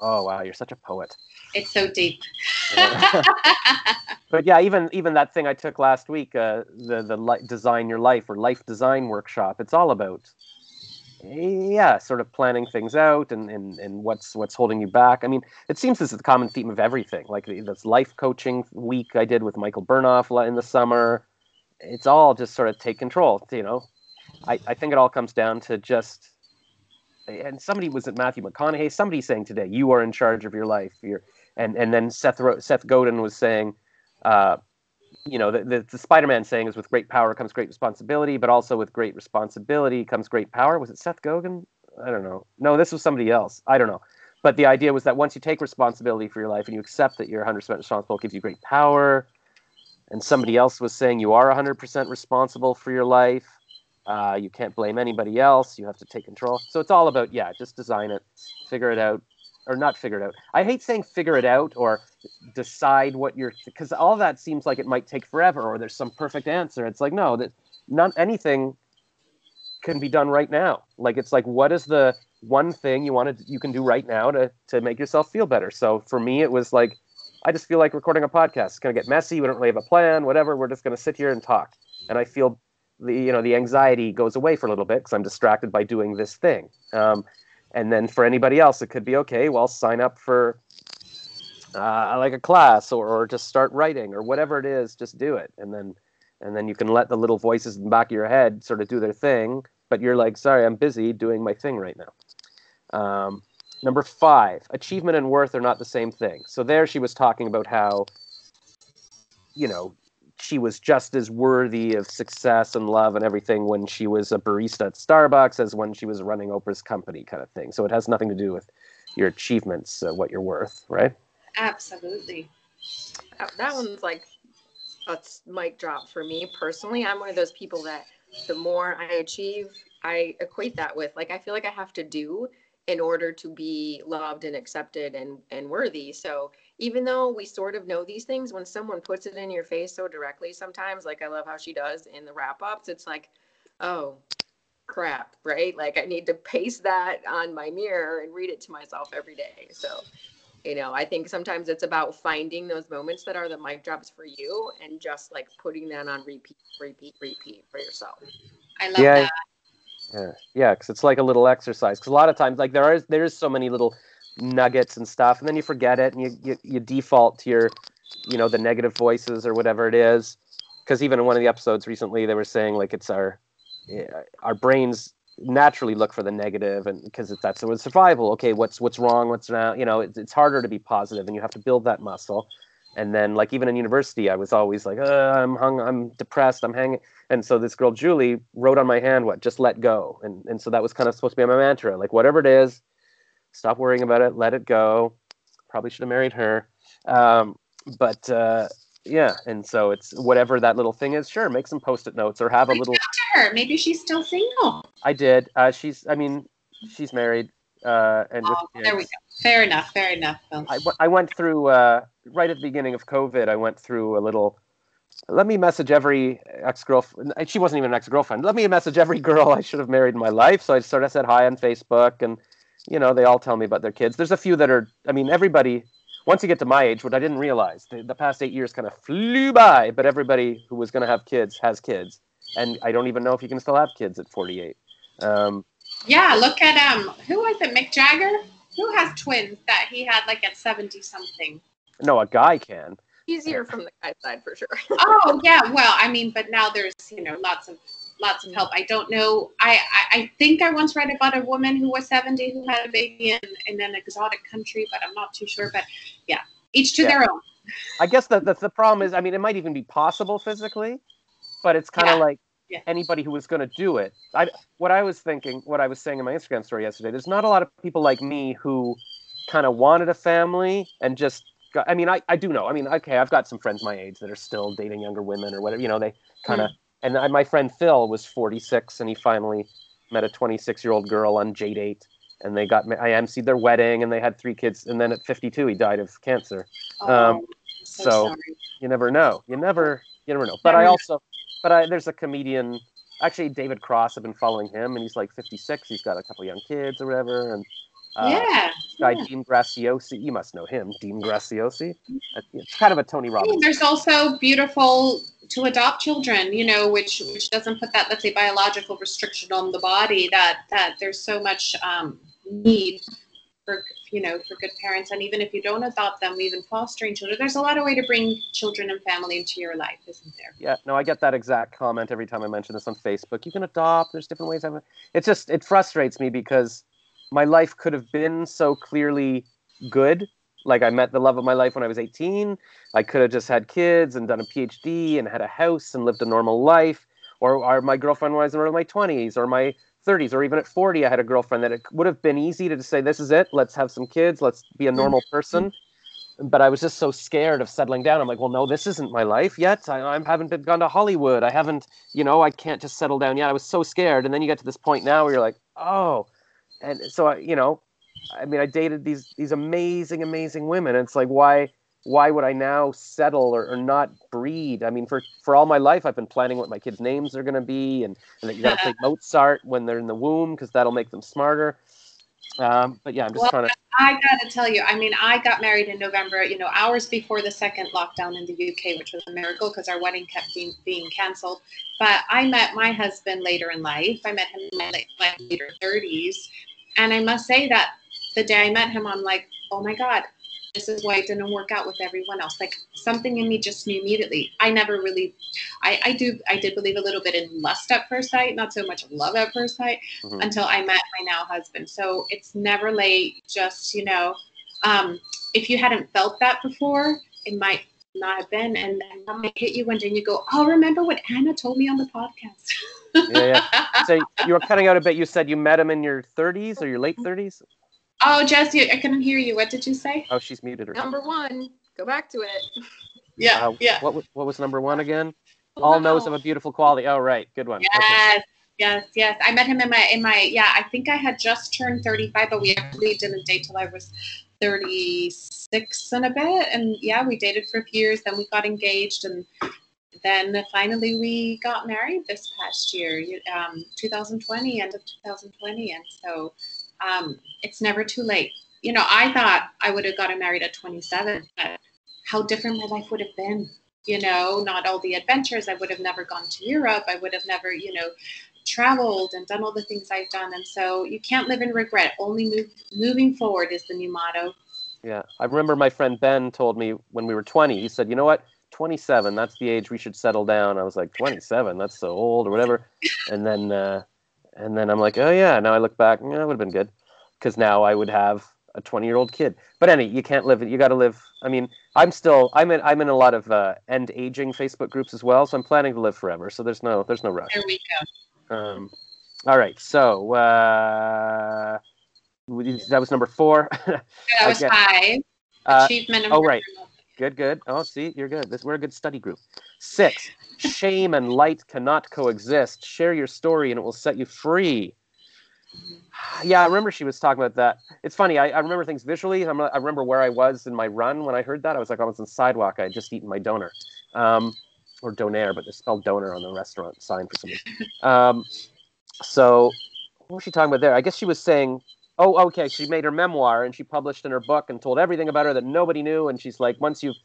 oh wow you're such a poet It's so deep. But yeah even even that thing i took last week uh the the li- design your life or life design workshop it's all about yeah, sort of planning things out and, and, and what's what's holding you back. I mean, it seems this is the common theme of everything. Like this life coaching week I did with Michael Bernoff in the summer. It's all just sort of take control. You know, I, I think it all comes down to just and somebody was at Matthew McConaughey. Somebody saying today, "You are in charge of your life." You're, and and then Seth Seth Godin was saying, uh, you know, the, the, the Spider-Man saying is with great power comes great responsibility, but also with great responsibility comes great power. Was it Seth Godin? I don't know. No, this was somebody else. I don't know. But the idea was that once you take responsibility for your life and you accept that you're 100% responsible, it gives you great power. And somebody else was saying you are 100% responsible for your life. Uh, you can't blame anybody else. You have to take control. So it's all about, yeah, just design it, figure it out, or not figure it out. I hate saying figure it out or decide what you're because all that seems like it might take forever or there's some perfect answer. It's like no, that not anything can be done right now. Like it's like what is the one thing you want to you can do right now to to make yourself feel better. So for me, it was like I just feel like recording a podcast. It's gonna get messy. We don't really have a plan. Whatever. We're just gonna sit here and talk. And I feel the you know the anxiety goes away for a little bit because I'm distracted by doing this thing. Um, and then for anybody else, it could be okay. Well, sign up for uh, like a class or, or just start writing or whatever it is. Just do it, and then and then you can let the little voices in the back of your head sort of do their thing. But you're like, sorry, I'm busy doing my thing right now. Um, number five, achievement and worth are not the same thing. So there, she was talking about how you know she was just as worthy of success and love and everything when she was a barista at Starbucks as when she was running Oprah's company, kind of thing. So it has nothing to do with your achievements, uh, what you're worth, right? Absolutely. That one's like a mic drop for me personally. I'm one of those people that the more I achieve, I equate that with like I feel like I have to do in order to be loved and accepted and and worthy. So even though we sort of know these things, when someone puts it in your face so directly, sometimes, like I love how she does in the wrap ups, it's like, oh, crap, right? Like I need to paste that on my mirror and read it to myself every day. So, you know, I think sometimes it's about finding those moments that are the mic drops for you and just like putting that on repeat, repeat, repeat for yourself. I love yeah. that. Yeah, yeah, because it's like a little exercise. Because a lot of times, like there are, there is so many little nuggets and stuff, and then you forget it, and you you, you default to your, you know, the negative voices or whatever it is. Because even in one of the episodes recently, they were saying like it's our our brains naturally look for the negative, and because that's the survival. Okay, what's what's wrong? What's not? You know, it's, it's harder to be positive, and you have to build that muscle. And then, like even in university, I was always like, uh, I'm hung, I'm depressed, I'm hanging. And so this girl Julie wrote on my hand, "What? Just let go." And and so that was kind of supposed to be my mantra, like whatever it is, stop worrying about it, let it go. Probably should have married her. Um, but uh, yeah, and so it's whatever that little thing is. Sure, make some post-it notes or have a little. Talk to her. Maybe she's still single. I did. Uh, she's. I mean, she's married. Uh, and oh, there we go. Fair enough. Fair enough. I, I went through uh, right at the beginning of COVID. I went through a little. Let me message every ex girlfriend. She wasn't even an ex girlfriend. Let me message every girl I should have married in my life. So I sort of said hi on Facebook and you know, they all tell me about their kids. There's a few that are, I mean, everybody, once you get to my age, what I didn't realize, the, the past eight years kind of flew by, but everybody who was going to have kids has kids. And I don't even know if you can still have kids at 48. Um, yeah, look at, um, who was it, Mick Jagger? Who has twins that he had like at 70 something? No, a guy can. Easier from the guy side for sure. oh, yeah. Well, I mean, but now there's, you know, lots of lots of help. I don't know. I, I, I, think I once read about a woman who was 70 who had a baby in, in an exotic country, but I'm not too sure. But yeah, each to yeah. their own. I guess the, the, the problem is, I mean, it might even be possible physically, but it's kind of yeah. like yeah. anybody who was going to do it. I, what I was thinking, what I was saying in my Instagram story yesterday, there's not a lot of people like me who kind of wanted a family and just got, I mean, I, I do know. I mean, okay, I've got some friends my age that are still dating younger women or whatever, you know, they kind of, mm and I, my friend Phil was 46, and he finally met a 26 year old girl on JDate, and they got I emceed their wedding, and they had three kids. And then at 52, he died of cancer. Oh, um, so, so you never know. You never you never know. But I also but I, there's a comedian. Actually, David Cross. I've been following him, and he's like 56. He's got a couple young kids or whatever, and uh, yeah. Guy yeah. Dean Graziosi. You must know him, Dean Graziosi. It's kind of a Tony Robbins. There's also beautiful to adopt children, you know, which which doesn't put that let's say biological restriction on the body. That that there's so much um, need for you know for good parents, and even if you don't adopt them, even fostering children, there's a lot of way to bring children and family into your life, isn't there? Yeah, no, I get that exact comment every time I mention this on Facebook. You can adopt. There's different ways. It's just it frustrates me because my life could have been so clearly good like I met the love of my life when I was 18. I could have just had kids and done a PhD and had a house and lived a normal life. Or, or my girlfriend was in my 20s or my 30s or even at 40 I had a girlfriend that it would have been easy to just say this is it. Let's have some kids. Let's be a normal person. But I was just so scared of settling down. I'm like, well, no, this isn't my life yet. I, I haven't been gone to Hollywood. I haven't, you know, I can't just settle down yet. I was so scared. And then you get to this point now where you're like, oh, and so I, you know, I mean, I dated these these amazing, amazing women. And it's like, why why would I now settle or, or not breed? I mean, for for all my life, I've been planning what my kids' names are going to be, and and that you got to play Mozart when they're in the womb because that'll make them smarter. Um, but yeah, I'm just well, trying to. I gotta tell you, I mean, I got married in November, you know, hours before the second lockdown in the UK, which was a miracle because our wedding kept being, being canceled. But I met my husband later in life. I met him in my later 30s. And I must say that the day I met him, I'm like, oh my God, this is why it didn't work out with everyone else. Like something in me just knew immediately. I never really, I, I do, I did believe a little bit in lust at first sight, not so much love at first sight, mm-hmm. until I met my now husband. So it's never late. Just you know, um, if you hadn't felt that before, it might not have been, and then that might hit you one day, and you go, "Oh, remember what Anna told me on the podcast." yeah, yeah. So you were cutting out a bit. You said you met him in your 30s or your late 30s. Oh, Jesse, I couldn't hear you. What did you say? Oh, she's muted her. Number one. Go back to it. Yeah, uh, yeah. What was what was number one again? All knows of a beautiful quality. Oh, right, good one. Yes, okay. yes, yes. I met him in my in my yeah. I think I had just turned thirty five, but we actually didn't date till I was thirty six and a bit. And yeah, we dated for a few years. Then we got engaged, and then finally we got married this past year, um, 2020, end of 2020, and so um, it's never too late. You know, I thought I would have gotten married at 27, but how different my life would have been. You know, not all the adventures. I would have never gone to Europe. I would have never, you know, traveled and done all the things I've done. And so you can't live in regret. Only move, moving forward is the new motto. Yeah. I remember my friend Ben told me when we were 20, he said, you know what? 27, that's the age we should settle down. I was like, 27, that's so old or whatever. And then, uh, and then I'm like, oh yeah. Now I look back, yeah, that would have been good, because now I would have a 20 year old kid. But any, you can't live it. You got to live. I mean, I'm still, I'm in, I'm in a lot of uh, end aging Facebook groups as well. So I'm planning to live forever. So there's no, there's no rush. There we go. Um, all right. So uh, that was number four. that was five. Uh, Achievement. oh right. Good, good. Oh, see, you're good. This we're a good study group. Six. Shame and light cannot coexist. Share your story, and it will set you free. Yeah, I remember she was talking about that. It's funny. I, I remember things visually. I'm, i remember where I was in my run when I heard that. I was like, was on the sidewalk. I had just eaten my donor, um, or donair, but they spelled donor on the restaurant sign for some reason. Um, so, what was she talking about there? I guess she was saying oh, okay, she made her memoir and she published in her book and told everything about her that nobody knew. And she's like, once you've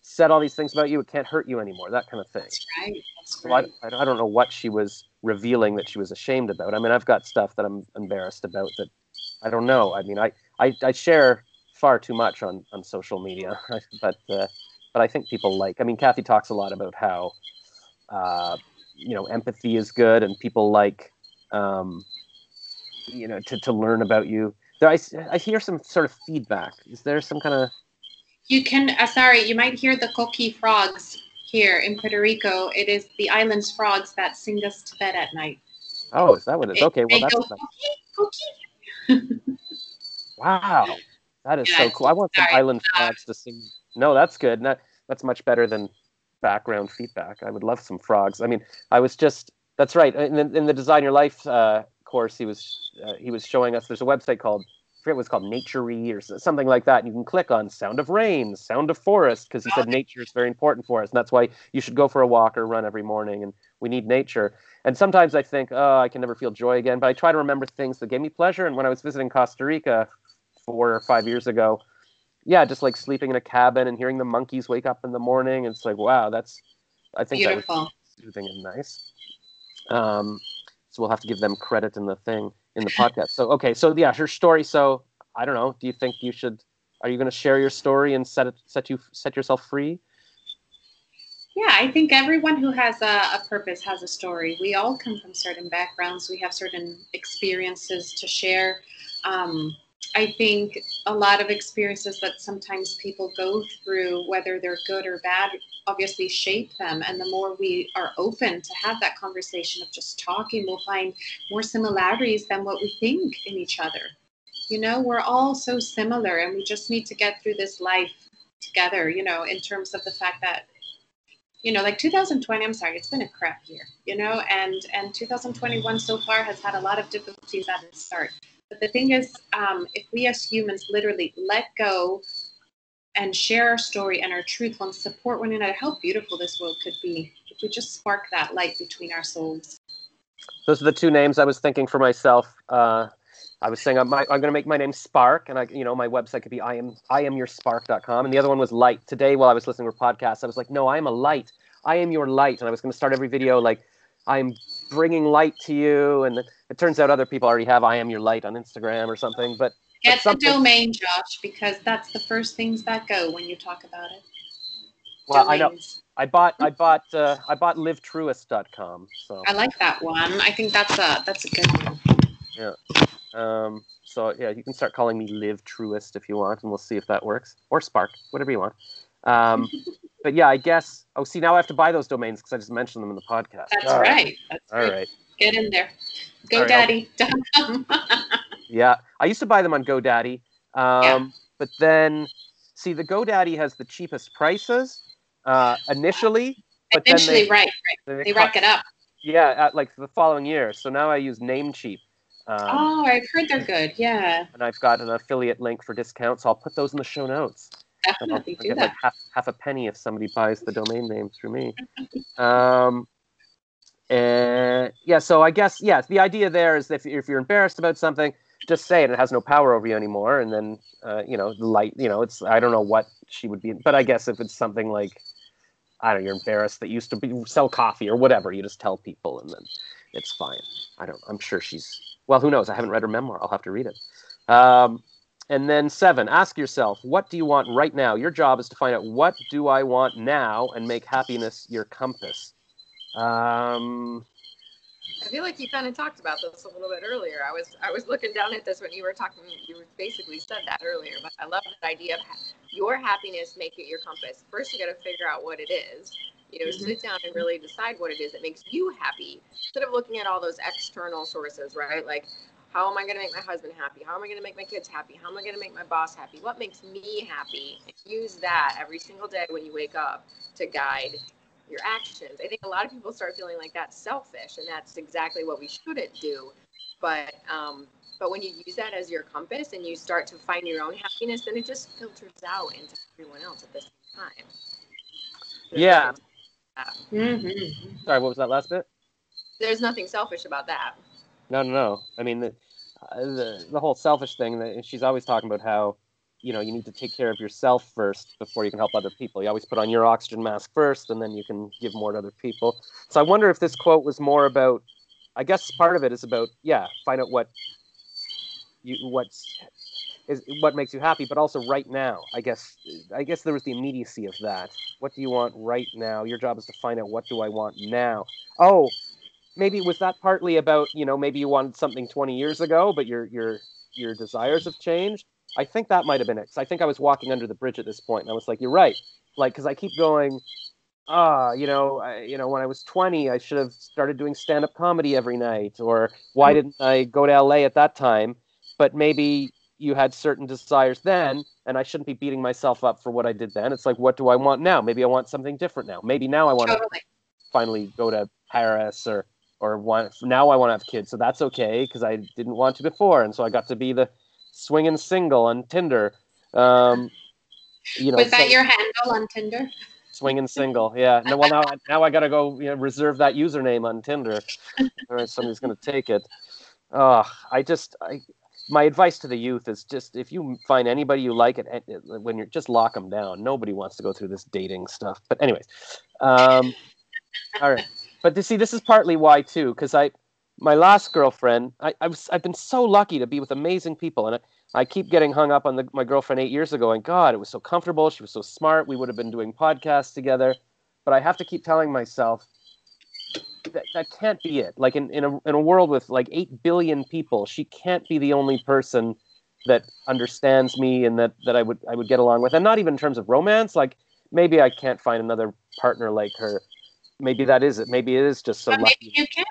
said all these things about you, it can't hurt you anymore. That kind of thing. That's right. That's right. So I, I don't know what she was revealing that she was ashamed about. I mean, I've got stuff that I'm embarrassed about that I don't know. I mean, I, I, I share far too much on, on social media, but, uh, but I think people like, I mean, Cathy talks a lot about how, uh, you know, empathy is good and people like, um, you know to, to learn about you. There I, I hear some sort of feedback. Is there some kind of you can uh, sorry you might hear the coqui frogs here in puerto rico. It is the island's frogs that sing us to bed at night. Oh is that what it is? Okay well that's go, coqui, wow that is yeah, so cool. I want sorry, some island frogs to sing. No that's good. That, that's much better than background feedback. I would love some frogs. I mean i was just that's right. In the, in the design your life uh, course, he was uh, he was showing us. There's a website called I forget what's called Naturey or something like that. And you can click on sound of rain, sound of forest, because he said nature is very important for us, and that's why you should go for a walk or run every morning. And we need nature. And sometimes I think, oh, I can never feel joy again. But I try to remember things that gave me pleasure. And when I was visiting Costa Rica four or five years ago, yeah, just like sleeping in a cabin and hearing the monkeys wake up in the morning. It's like, wow, that's I think Beautiful. that was soothing and nice. Um, so we'll have to give them credit in the thing in the podcast. So okay, so yeah, her story. So I don't know. Do you think you should? Are you going to share your story and set it set you set yourself free? Yeah, I think everyone who has a, a purpose has a story. We all come from certain backgrounds. We have certain experiences to share. Um, I think a lot of experiences that sometimes people go through, whether they're good or bad, obviously shape them. And the more we are open to have that conversation of just talking, we'll find more similarities than what we think in each other. You know, we're all so similar, and we just need to get through this life together, you know, in terms of the fact that you know like 2020 i'm sorry it's been a crap year you know and and 2021 so far has had a lot of difficulties at the start but the thing is um, if we as humans literally let go and share our story and our truth and support one another how beautiful this world could be if we just spark that light between our souls Those are the two names I was thinking for myself. Uh, I was saying I'm, I'm going to make my name Spark, and I, you know, my website could be I am I am your Spark.com, and the other one was Light. Today, while I was listening to a podcast, I was like, no, I am a light. I am your light, and I was going to start every video like I'm bringing light to you, and it turns out other people already have I am your light on Instagram or something. But get the domain josh because that's the first things that go when you talk about it well, I know I bought I bought uh, I bought livetruest.com. So I like that one i think that's a that's a good one Yeah. um, so yeah, you can start calling me Live Truest if you want, and we'll see if that works, or Spark, whatever you want. Um, but yeah, I guess. Oh, see, now I have to buy those domains because I just mentioned them in the podcast. that's All right that's All right right. get in there All right, godaddy.com Yeah, I used to buy them on GoDaddy, um, Yeah. but then see, the GoDaddy has the cheapest prices uh, initially, but initially then right they, right they rack it up Yeah, at, like the following year. So now I use Namecheap. Um, oh i've heard they're good yeah and I've got an affiliate link for discounts. So I'll put those in the show notes. Definitely do get that like half, half a penny if somebody buys the domain name through me. Um, and yeah, so I guess yes, the idea there is if, if you're embarrassed about something, just say it. It has no power over you anymore, and then uh, you know, the light. You know, it's I don't know what she would be, but I guess if it's something like I don't know, you're embarrassed that you used to be, sell coffee or whatever, you just tell people, and then it's fine. I don't. I'm sure she's well. Who knows? I haven't read her memoir. I'll have to read it. Um, and then seven, ask yourself, what do you want right now? Your job is to find out what do I want now and make happiness your compass. Um, I feel like you kind of talked about this a little bit earlier. I was I was looking down at this when you were talking. You basically said that earlier, but I love that idea of ha- your happiness make it your compass. First, you got to figure out what it is. You know, Mhm. sit down and really decide what it is that makes you happy instead of looking at all those external sources, right? Like, how am I going to make my husband happy? How am I going to make my kids happy? How am I going to make my boss happy? What makes me happy? And use that every single day when you wake up to guide your actions. I think a lot of people start feeling like that's selfish, and that's exactly what we shouldn't do. But um, but when you use that as your compass and you start to find your own happiness, then it just filters out into everyone else at the same time. There's Yeah. nothing- hmm sorry, what was that last bit? There's nothing selfish about that. No, no, no. I mean, the, uh, the, the whole selfish thing, that she's always talking about how, you know, you need to take care of yourself first before you can help other people. You always put on your oxygen mask first, and then you can give more to other people. So I wonder if this quote was more about, I guess part of it is about, yeah, find out what you, what's, is what makes you happy, but also right now. I guess, I guess there was the immediacy of that. What do you want right now? Your job is to find out what do I want now. Oh, maybe was that partly about you know maybe you wanted something 20 years ago but your your your desires have changed. I think that might have been it i think i was walking under the bridge at this point and i was like you're right. Like because i keep going ah you know I, you know when i was 20 i should have started doing stand-up comedy every night or why didn't i go to la at that time? But maybe you had certain desires then and i shouldn't be beating myself up for what i did then. It's like what do i want now? Maybe i want something different now. Maybe now i want to Totally. finally go to Paris or or want now I want to have kids, so that's okay because I didn't want to before, and so I got to be the swinging single on Tinder. Um, you know, Was that so- your handle on Tinder? swinging single? Yeah. No, well now now I got to go you know, reserve that username on Tinder, or somebody's going to take it. Oh, I just I. My advice to the youth is just if you find anybody you like it when you're just lock them down. Nobody wants to go through this dating stuff. But anyways, um, All right. But to see, this is partly why too, because I, my last girlfriend, I, I was, I've been so lucky to be with amazing people, and I, I keep getting hung up on the, my girlfriend eight years ago, and God, it was so comfortable. She was so smart. We would have been doing podcasts together, but I have to keep telling myself that that can't be it. Like in in a in a world with like eight billion people, she can't be the only person that understands me and that that I would I would get along with, and not even in terms of romance. Like maybe I can't find another partner like her. Maybe that is it. Maybe it is just so But lucky. maybe you can.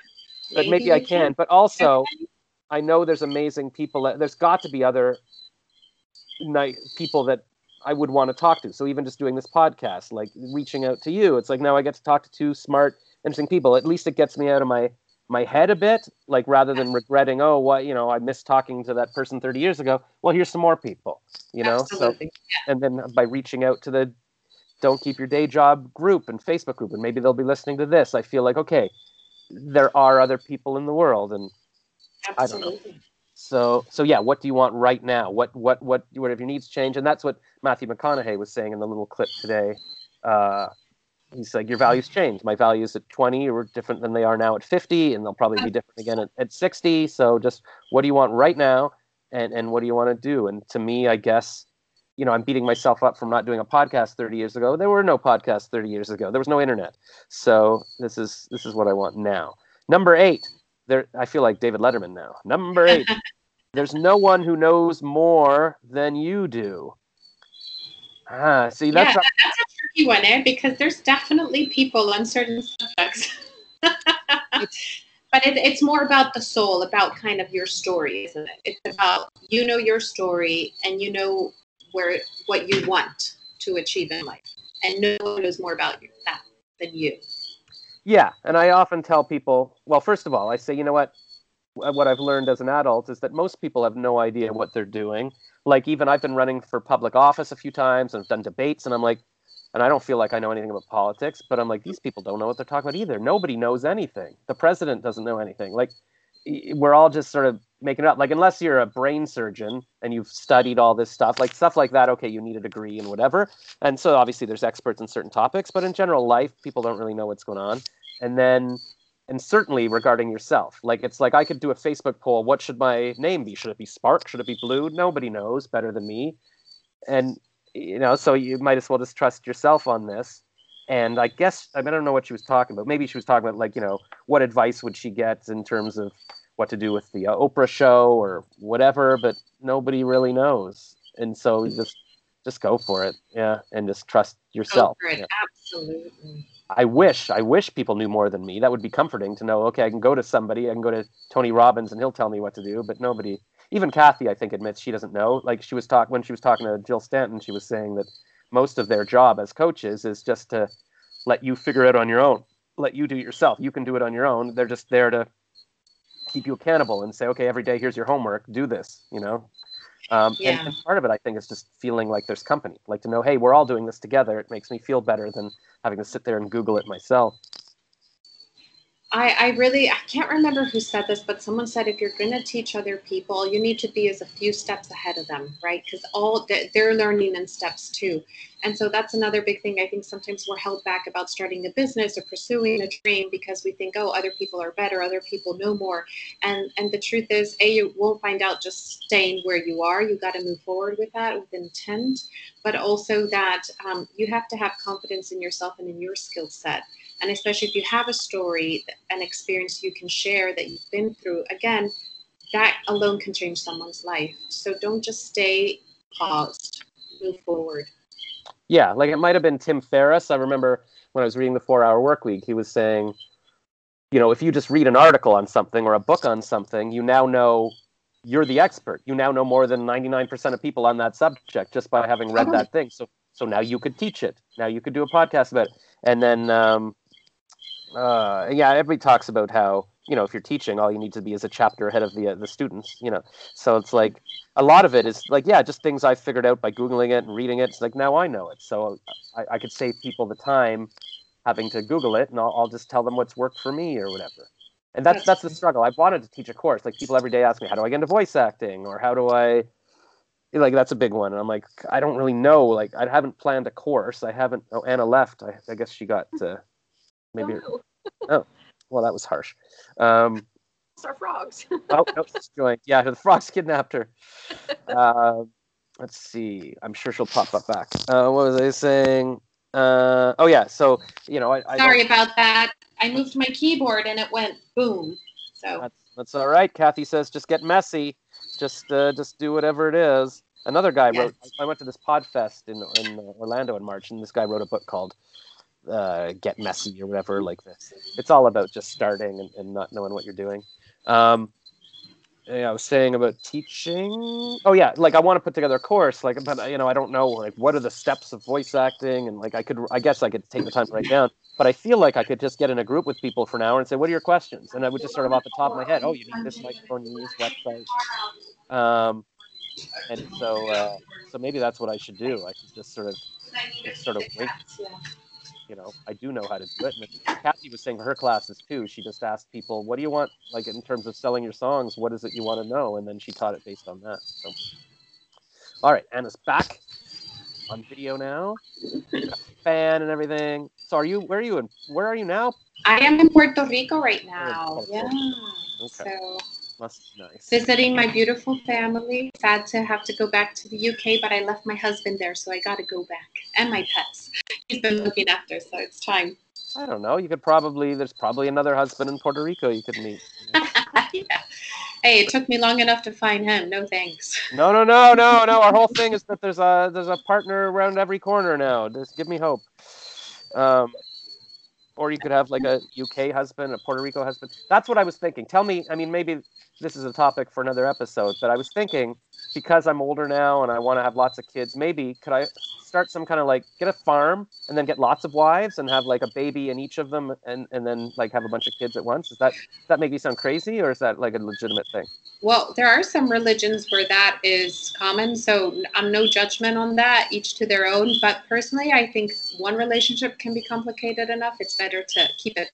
but maybe you I can. can. But also, I know there's amazing people. That, there's got to be other night people that I would want to talk to. So even just doing this podcast, like reaching out to you, it's like now I get to talk to two smart, interesting people. At least it gets me out of my my head a bit, like rather than regretting, oh, what you know, I missed talking to that person 30 years ago. Well, here's some more people, you know. So Absolutely. and then by reaching out to the don't keep your day job group and facebook group and maybe they'll be listening to this. I feel like okay there are other people in the world and I don't know. Absolutely. so so yeah what do you want right now? What what what what if your needs change? And that's what matthew mcconaughey was saying in the little clip today. Uh, he's like your values change. My values at 20 were different than they are now at 50 and they'll probably be different again at, at 60 so just what do you want right now? And and what do you want to do? And to me i guess you know i'm beating myself up from not doing a podcast 30 years ago there were no podcasts 30 years ago there was no internet so this is this is what i want now number eight there i feel like david letterman now number eight there's no one who knows more than you do ah see that's yeah, that's a tricky one, eh? Because there's definitely people on certain subjects. but it, it's more about the soul, about kind of your story, isn't it? It's about you know your story and you know where what you want to achieve in life, and no one knows more about you, that than you. Yeah, and I often tell people, well, first of all, I say, you know what? What I've learned as an adult is that most people have no idea what they're doing. Like, even I've been running for public office a few times and I've done debates, and I'm like, and I don't feel like I know anything about politics, but I'm like, these people don't know what they're talking about either. Nobody knows anything. The president doesn't know anything. Like, we're all just sort of making it up. Like, unless you're a brain surgeon and you've studied all this stuff, like stuff like that, okay, you need a degree and whatever. And so obviously there's experts in certain topics, but in general life, people don't really know what's going on. And then, and certainly regarding yourself, like it's like I could do a Facebook poll. What should my name be? Should it be Spark? Should it be Blue? Nobody knows better than me. And you know, so you might as well just trust yourself on this. And I guess I, mean, I don't know what she was talking about. Maybe she was talking about like you know what advice would she get in terms of what to do with the uh, Oprah show or whatever, but nobody really knows. And so just just go for it, yeah, and just trust yourself. Go for it. yeah. Absolutely. I wish, I wish people knew more than me. That would be comforting to know. Okay, I can go to somebody, I can go to Tony Robbins, and he'll tell me what to do. But nobody, even Cathy, I think admits she doesn't know. Like she was talk when she was talking to Jill Stanton, she was saying that most of their job as coaches is just to let you figure it on your own, let you do it yourself. You can do it on your own. They're just there to keep you accountable and say, okay, every day here's your homework, do this. You know. Um, and, and part of it, I think, is just feeling like there's company, like to know, hey, we're all doing this together. It makes me feel better than having to sit there and Google it myself. I, I really I can't remember who said this, but someone said if you're going to teach other people, you need to be as a few steps ahead of them, right? Because all they're, learning in steps too, and so that's another big thing. I think sometimes we're held back about starting a business or pursuing a dream because we think, oh, other people are better, other people know more, and and the truth is, a you won't find out just staying where you are. You got to move forward with that with intent, but also that um, you have to have confidence in yourself and in your skill set and especially if you have a story an experience you can share that you've been through again that alone can change someone's life so don't just stay paused move forward Yeah, like it might have been Tim Ferriss. I remember when I was reading the Four Hour Work Week, he was saying, you know, if you just read an article on something or a book on something, you now know you're the expert. You now know more than 99% of people on that subject just by having read that thing. So, so now you could teach it. Now you could do a podcast about it. And then, um, uh, yeah, everybody talks about how you know if you're teaching, all you need to be is a chapter ahead of the uh, the students. You know, so it's like a lot of it is like yeah, just things I figured out by googling it and reading it. It's like now I know it, so I, I could save people the time having to Google it, and I'll, I'll just tell them what's worked for me or whatever. And that's That's the struggle. I've wanted to teach a course. Like people every day ask me, how do I get into voice acting, or how do I like that's a big one. And I'm like, I don't really know. Like I haven't planned a course. I haven't. Oh, Anna left. I, I guess she got uh, maybe. No, Oh, well, that was harsh. Um, it's our frogs. oh, no, she's joined. Yeah, the frogs kidnapped her. Uh, let's see. I'm sure she'll pop up back. Uh, what was I saying? Uh, oh yeah. So you know, I, I Sorry about that. I moved my keyboard and it went boom. So That's, that's all right. Cathy says, just get messy. Just uh, just do whatever it is. Another guy Yes. wrote. I went to this Podfest in in Orlando in March, and this guy wrote a book called uh, "Get Messy" or whatever like this. It's all about just starting and, and not knowing what you're doing. Um, yeah, I was saying about teaching. Oh yeah, like I want to put together a course. Like, but you know, I don't know like what are the steps of voice acting, and like I could, I guess I could take the time to write down. But I feel like I could just get in a group with people for an hour and say, "What are your questions?" And I would just sort of off the top of my head, "Oh, you need this microphone, you need this website." Um, and so, uh, so maybe that's what I should do. I should just sort of, just sort of wait. You know, I do know how to do it. And Cathy was saying her classes too. She just asked people, "What do you want? Like in terms of selling your songs, what is it you want to know?" And then she taught it based on that. So, all right, Anna's back on video now, fan and everything. So, are you? Where are you? In, where are you now? I am in Puerto Rico right now. Yeah. Okay. So Must be nice. visiting my beautiful family. Sad to have to go back to the UK, but I left my husband there, so I got to go back and my pets. He's been looking after, so it's time. I don't know. You could probably. There's probably another husband in Puerto Rico you could meet. yeah. Hey, it took me long enough to find him. No thanks. No, no, no, no, no. Our whole thing is that there's a there's a partner around every corner now. Just give me hope. Um, or you could have like a UK husband, a Puerto Rico husband. That's what I was thinking. Tell me. I mean, maybe this is a topic for another episode, but I was thinking because I'm older now and I want to have lots of kids. Maybe could I start some kind of like get a farm and then get lots of wives and have like a baby in each of them and and then like have a bunch of kids at once? Is that does that make me sound crazy or is that like a legitimate thing? Well, there are some religions where that is common, so I'm no judgment on that, each to their own. But personally, I think one relationship can be complicated enough. It's better to keep it.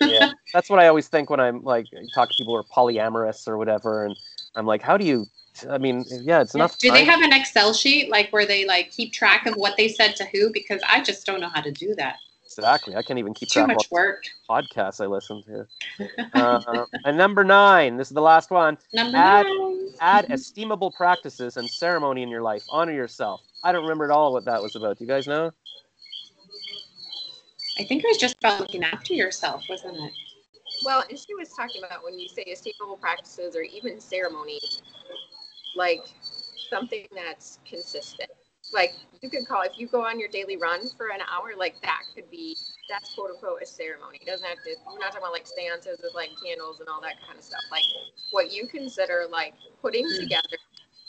yeah, that's what I always think when I'm like talk to people who are polyamorous or whatever, and I'm like, how do you? I mean, yeah, it's enough. Do they have an Excel sheet like where they like keep track of what they said to who? Because I just don't know how to do that. exactly? I can't even keep Too track of much what work. podcasts I listen to. Uh, and number nine, this is the last one. Number Add- nine. Add esteemable practices and ceremony in your life. Honor yourself. I don't remember at all what that was about. Do you guys know? I think it was just about looking after yourself, wasn't it? Well, and she was talking about when you say esteemable practices or even ceremony, like something that's consistent. Like you could call if you go on your daily run for an hour, like that could be that's quote unquote a ceremony. It doesn't have to. We're not talking about like seances with like candles and all that kind of stuff. Like what you consider like putting Mm. together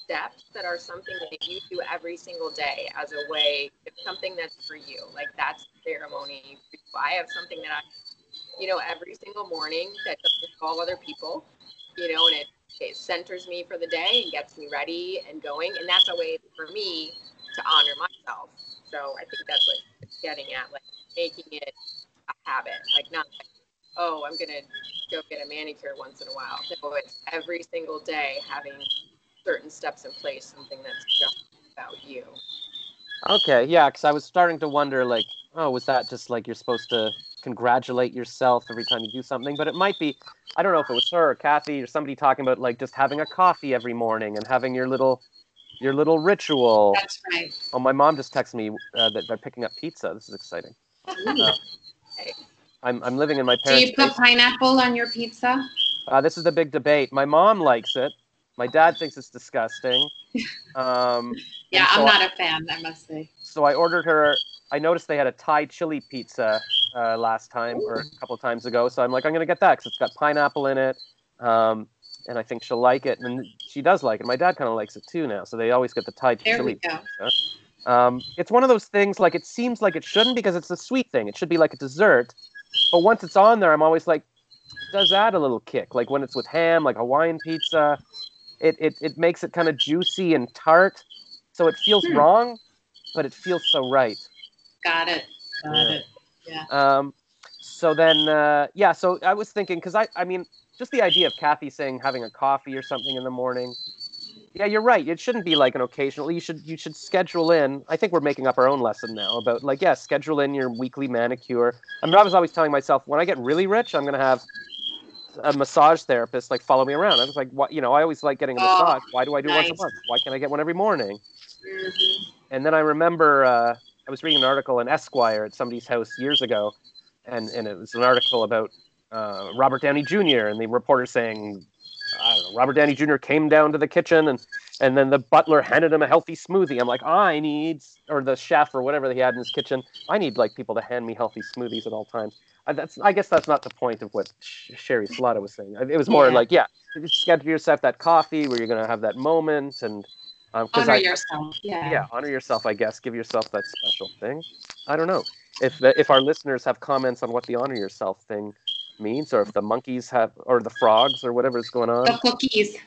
steps that are something that you do every single day as a way, something that's for you. Like that's ceremony. I have something that I you know, every single morning that doesn't involve other people, you know, and it, it centers me for the day and gets me ready and going. And that's a way for me to honor myself. So I think that's what it's getting at, like making it a habit, like not like, oh, I'm to go get a manicure once in a while. No, it's every single day having certain steps in place, something that's just about you. Okay, yeah, because I was starting to wonder, like, oh, was that just like you're supposed to congratulate yourself every time you do something? But it might be, I don't know if it was her or Cathy or somebody talking about like just having a coffee every morning and having your little, your little ritual. That's right. Oh, my mom just texted me uh, that they're picking up pizza. This is exciting. Ooh. I'm, I'm living in my Do you put basement. pineapple on your pizza? Uh, this is the big debate. My mom likes it. My dad thinks it's disgusting. Um, Yeah, so I'm not a fan, I must say. so I ordered her. I noticed they had a Thai chili pizza uh, last time or a couple of times ago. So I'm like, I'm gonna get that because it's got pineapple in it, um, and I think she'll like it. And she does like it. My dad kind of likes it too now. So they always get the Thai There chili pizza. Um, it's one of those things like it seems like it shouldn't because it's a sweet thing. It should be like a dessert, but once it's on there, I'm always like, does add a little kick. Like when it's with ham, like Hawaiian pizza, it it, it makes it kind of juicy and tart, so it feels Hmm. wrong, but it feels so right. Got it. Got Yeah. it. Um, so then, uh, yeah. So I was thinking because I I mean just the idea of Cathy saying having a coffee or something in the morning. Yeah, you're right. It shouldn't be like an occasional. You should you should schedule in. I think we're making up our own lesson now about like yeah, schedule in your weekly manicure. I mean, I was always telling myself when I get really rich, I'm gonna have a massage therapist like follow me around. I was like, what? You know, I always like getting a Oh, massage. Why do I do it once a month? Why can't I get one every morning? Mhm. And then I remember uh, I was reading an article in Esquire at somebody's house years ago, and, and it was an article about uh, Robert Downey Jr. and the reporter saying, I don't know, Robert Downey Jr. came down to the kitchen and and then the butler handed him a healthy smoothie. I'm like, I need, or the chef or whatever he had in his kitchen, I need like people to hand me healthy smoothies at all times. I, that's, I guess that's not the point of what Sh- Sheri Salata was saying. It was more like, Yeah. like, yeah, schedule yourself that coffee where you're gonna have that moment and. Um, 'cause Honor I, yourself. Yeah. yeah honor yourself i guess give yourself that special thing i don't know if the, if our listeners have comments on what the honor yourself thing means or if the monkeys have or the frogs or whatever is going on The cookies.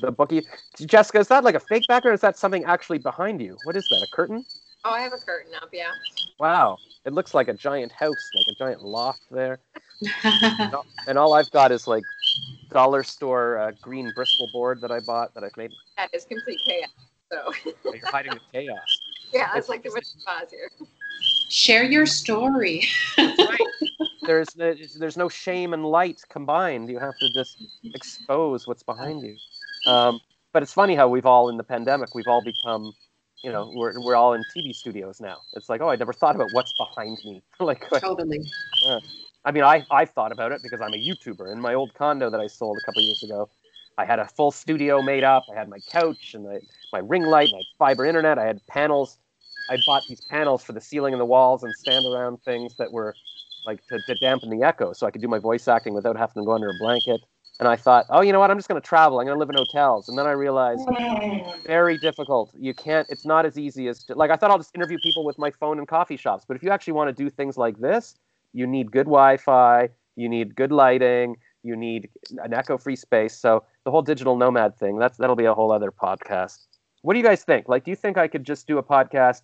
the bookie jessica is that like a fake background or is that something actually behind you what is that a curtain Oh, I have a curtain up, yeah. wow it looks like a giant house like a giant loft there and all i've got is like dollar store uh, green bristol board that i bought that i've made That is complete chaos. So you're hiding the chaos yeah, it's like the Wizard of Oz here. Share your story. there's there's there's no shame and light combined. You have to just expose what's behind you. Um, but it's funny how we've all in the pandemic we've all become, you know, we're we're all in TV studios now. It's like, oh, I never thought about what's behind me. like, Totally. I mean, I I've thought about it because I'm a YouTuber. In my old condo that I sold a couple years ago, I had a full studio made up. I had my couch and I, my ring light. And I had fiber internet. I had panels. I bought these panels for the ceiling and the walls and stand around things that were like to, to dampen the echo, so I could do my voice acting without having to go under a blanket. And I thought, oh, you know what? I'm just going to travel. I'm going to live in hotels. And then I realized very difficult. You can't. It's not as easy as to, like I thought. I'll just interview people with my phone in coffee shops. But if you actually want to do things like this, you need good Wi-Fi. You need good lighting. You need an echo-free space. So the whole digital nomad thing. That's that'll be a whole other podcast. What do you guys think? Like, do you think I could just do a podcast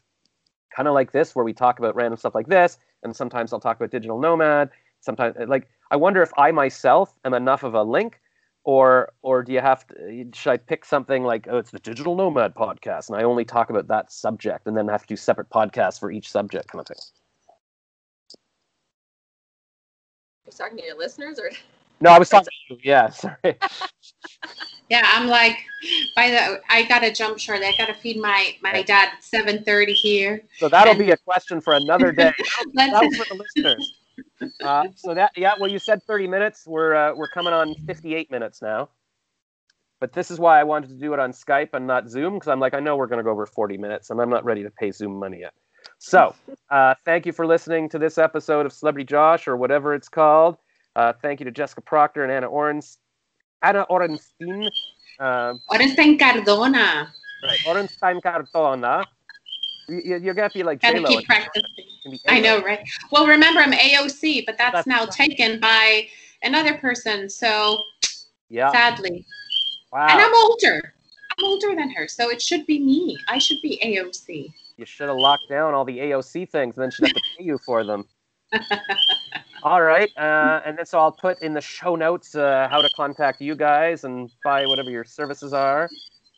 kind of like this, where we talk about random stuff like this, and sometimes I'll talk about digital nomad. Sometimes, like, I wonder if I myself am enough of a link, or or do you have to? Should I pick something like, oh, it's the digital nomad podcast, and I only talk about that subject, and then have to do separate podcasts for each subject, kind of thing. You're talking to your listeners, or No, I was talking. To you. Yeah, sorry. Yeah, I'm like, by the I gotta jump short. I gotta feed my my dad at seven thirty here. So that'll be a question for another day. that Let's was for the listeners. Uh, so that yeah, well, you said 30 minutes. We're uh, we're coming on 58 minutes now. But this is why I wanted to do it on Skype and not Zoom because I'm like I know we're going to go over 40 minutes and I'm not ready to pay Zoom money yet. So uh, thank you for listening to this episode of Celebrity Josh or whatever it's called. Uh, thank you to Jessica Proctor and Anna Orens, Anna Orenstein. Uh, Orenstein Cardona. right, Orenstein Cartona. You, you- you're gonna be like Gotta J-Lo. keep practicing. I know, right? Well, remember I'm AOC, but that's, That's now right. taken by another person. So Yeah. sadly, Wow. and I'm older. I'm older than her, so it should be me. I should be AOC. You should have locked down all the AOC things, and then she'd have to pay you for them. all right, uh, and then so I'll put in the show notes uh, how to contact you guys and buy whatever your services are,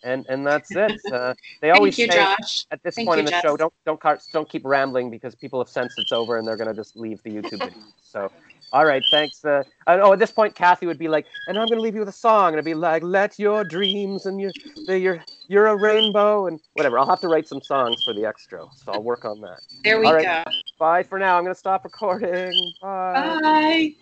and and that's it. Uh, they always Thank you, say Josh. at this Thank point you, in the show, don't don't don't keep rambling because people have sensed it's over and they're gonna just leave the YouTube video. So. All right, thanks. Uh, and, oh, at this point, Cathy would be like, "And I'm going to leave you with a song," and it'd be like, "Let your dreams and your, the, your, you're a rainbow," and whatever. I'll have to write some songs for the extra, so I'll work on that. There we go. Bye for now. I'm going to stop recording. Bye. Bye.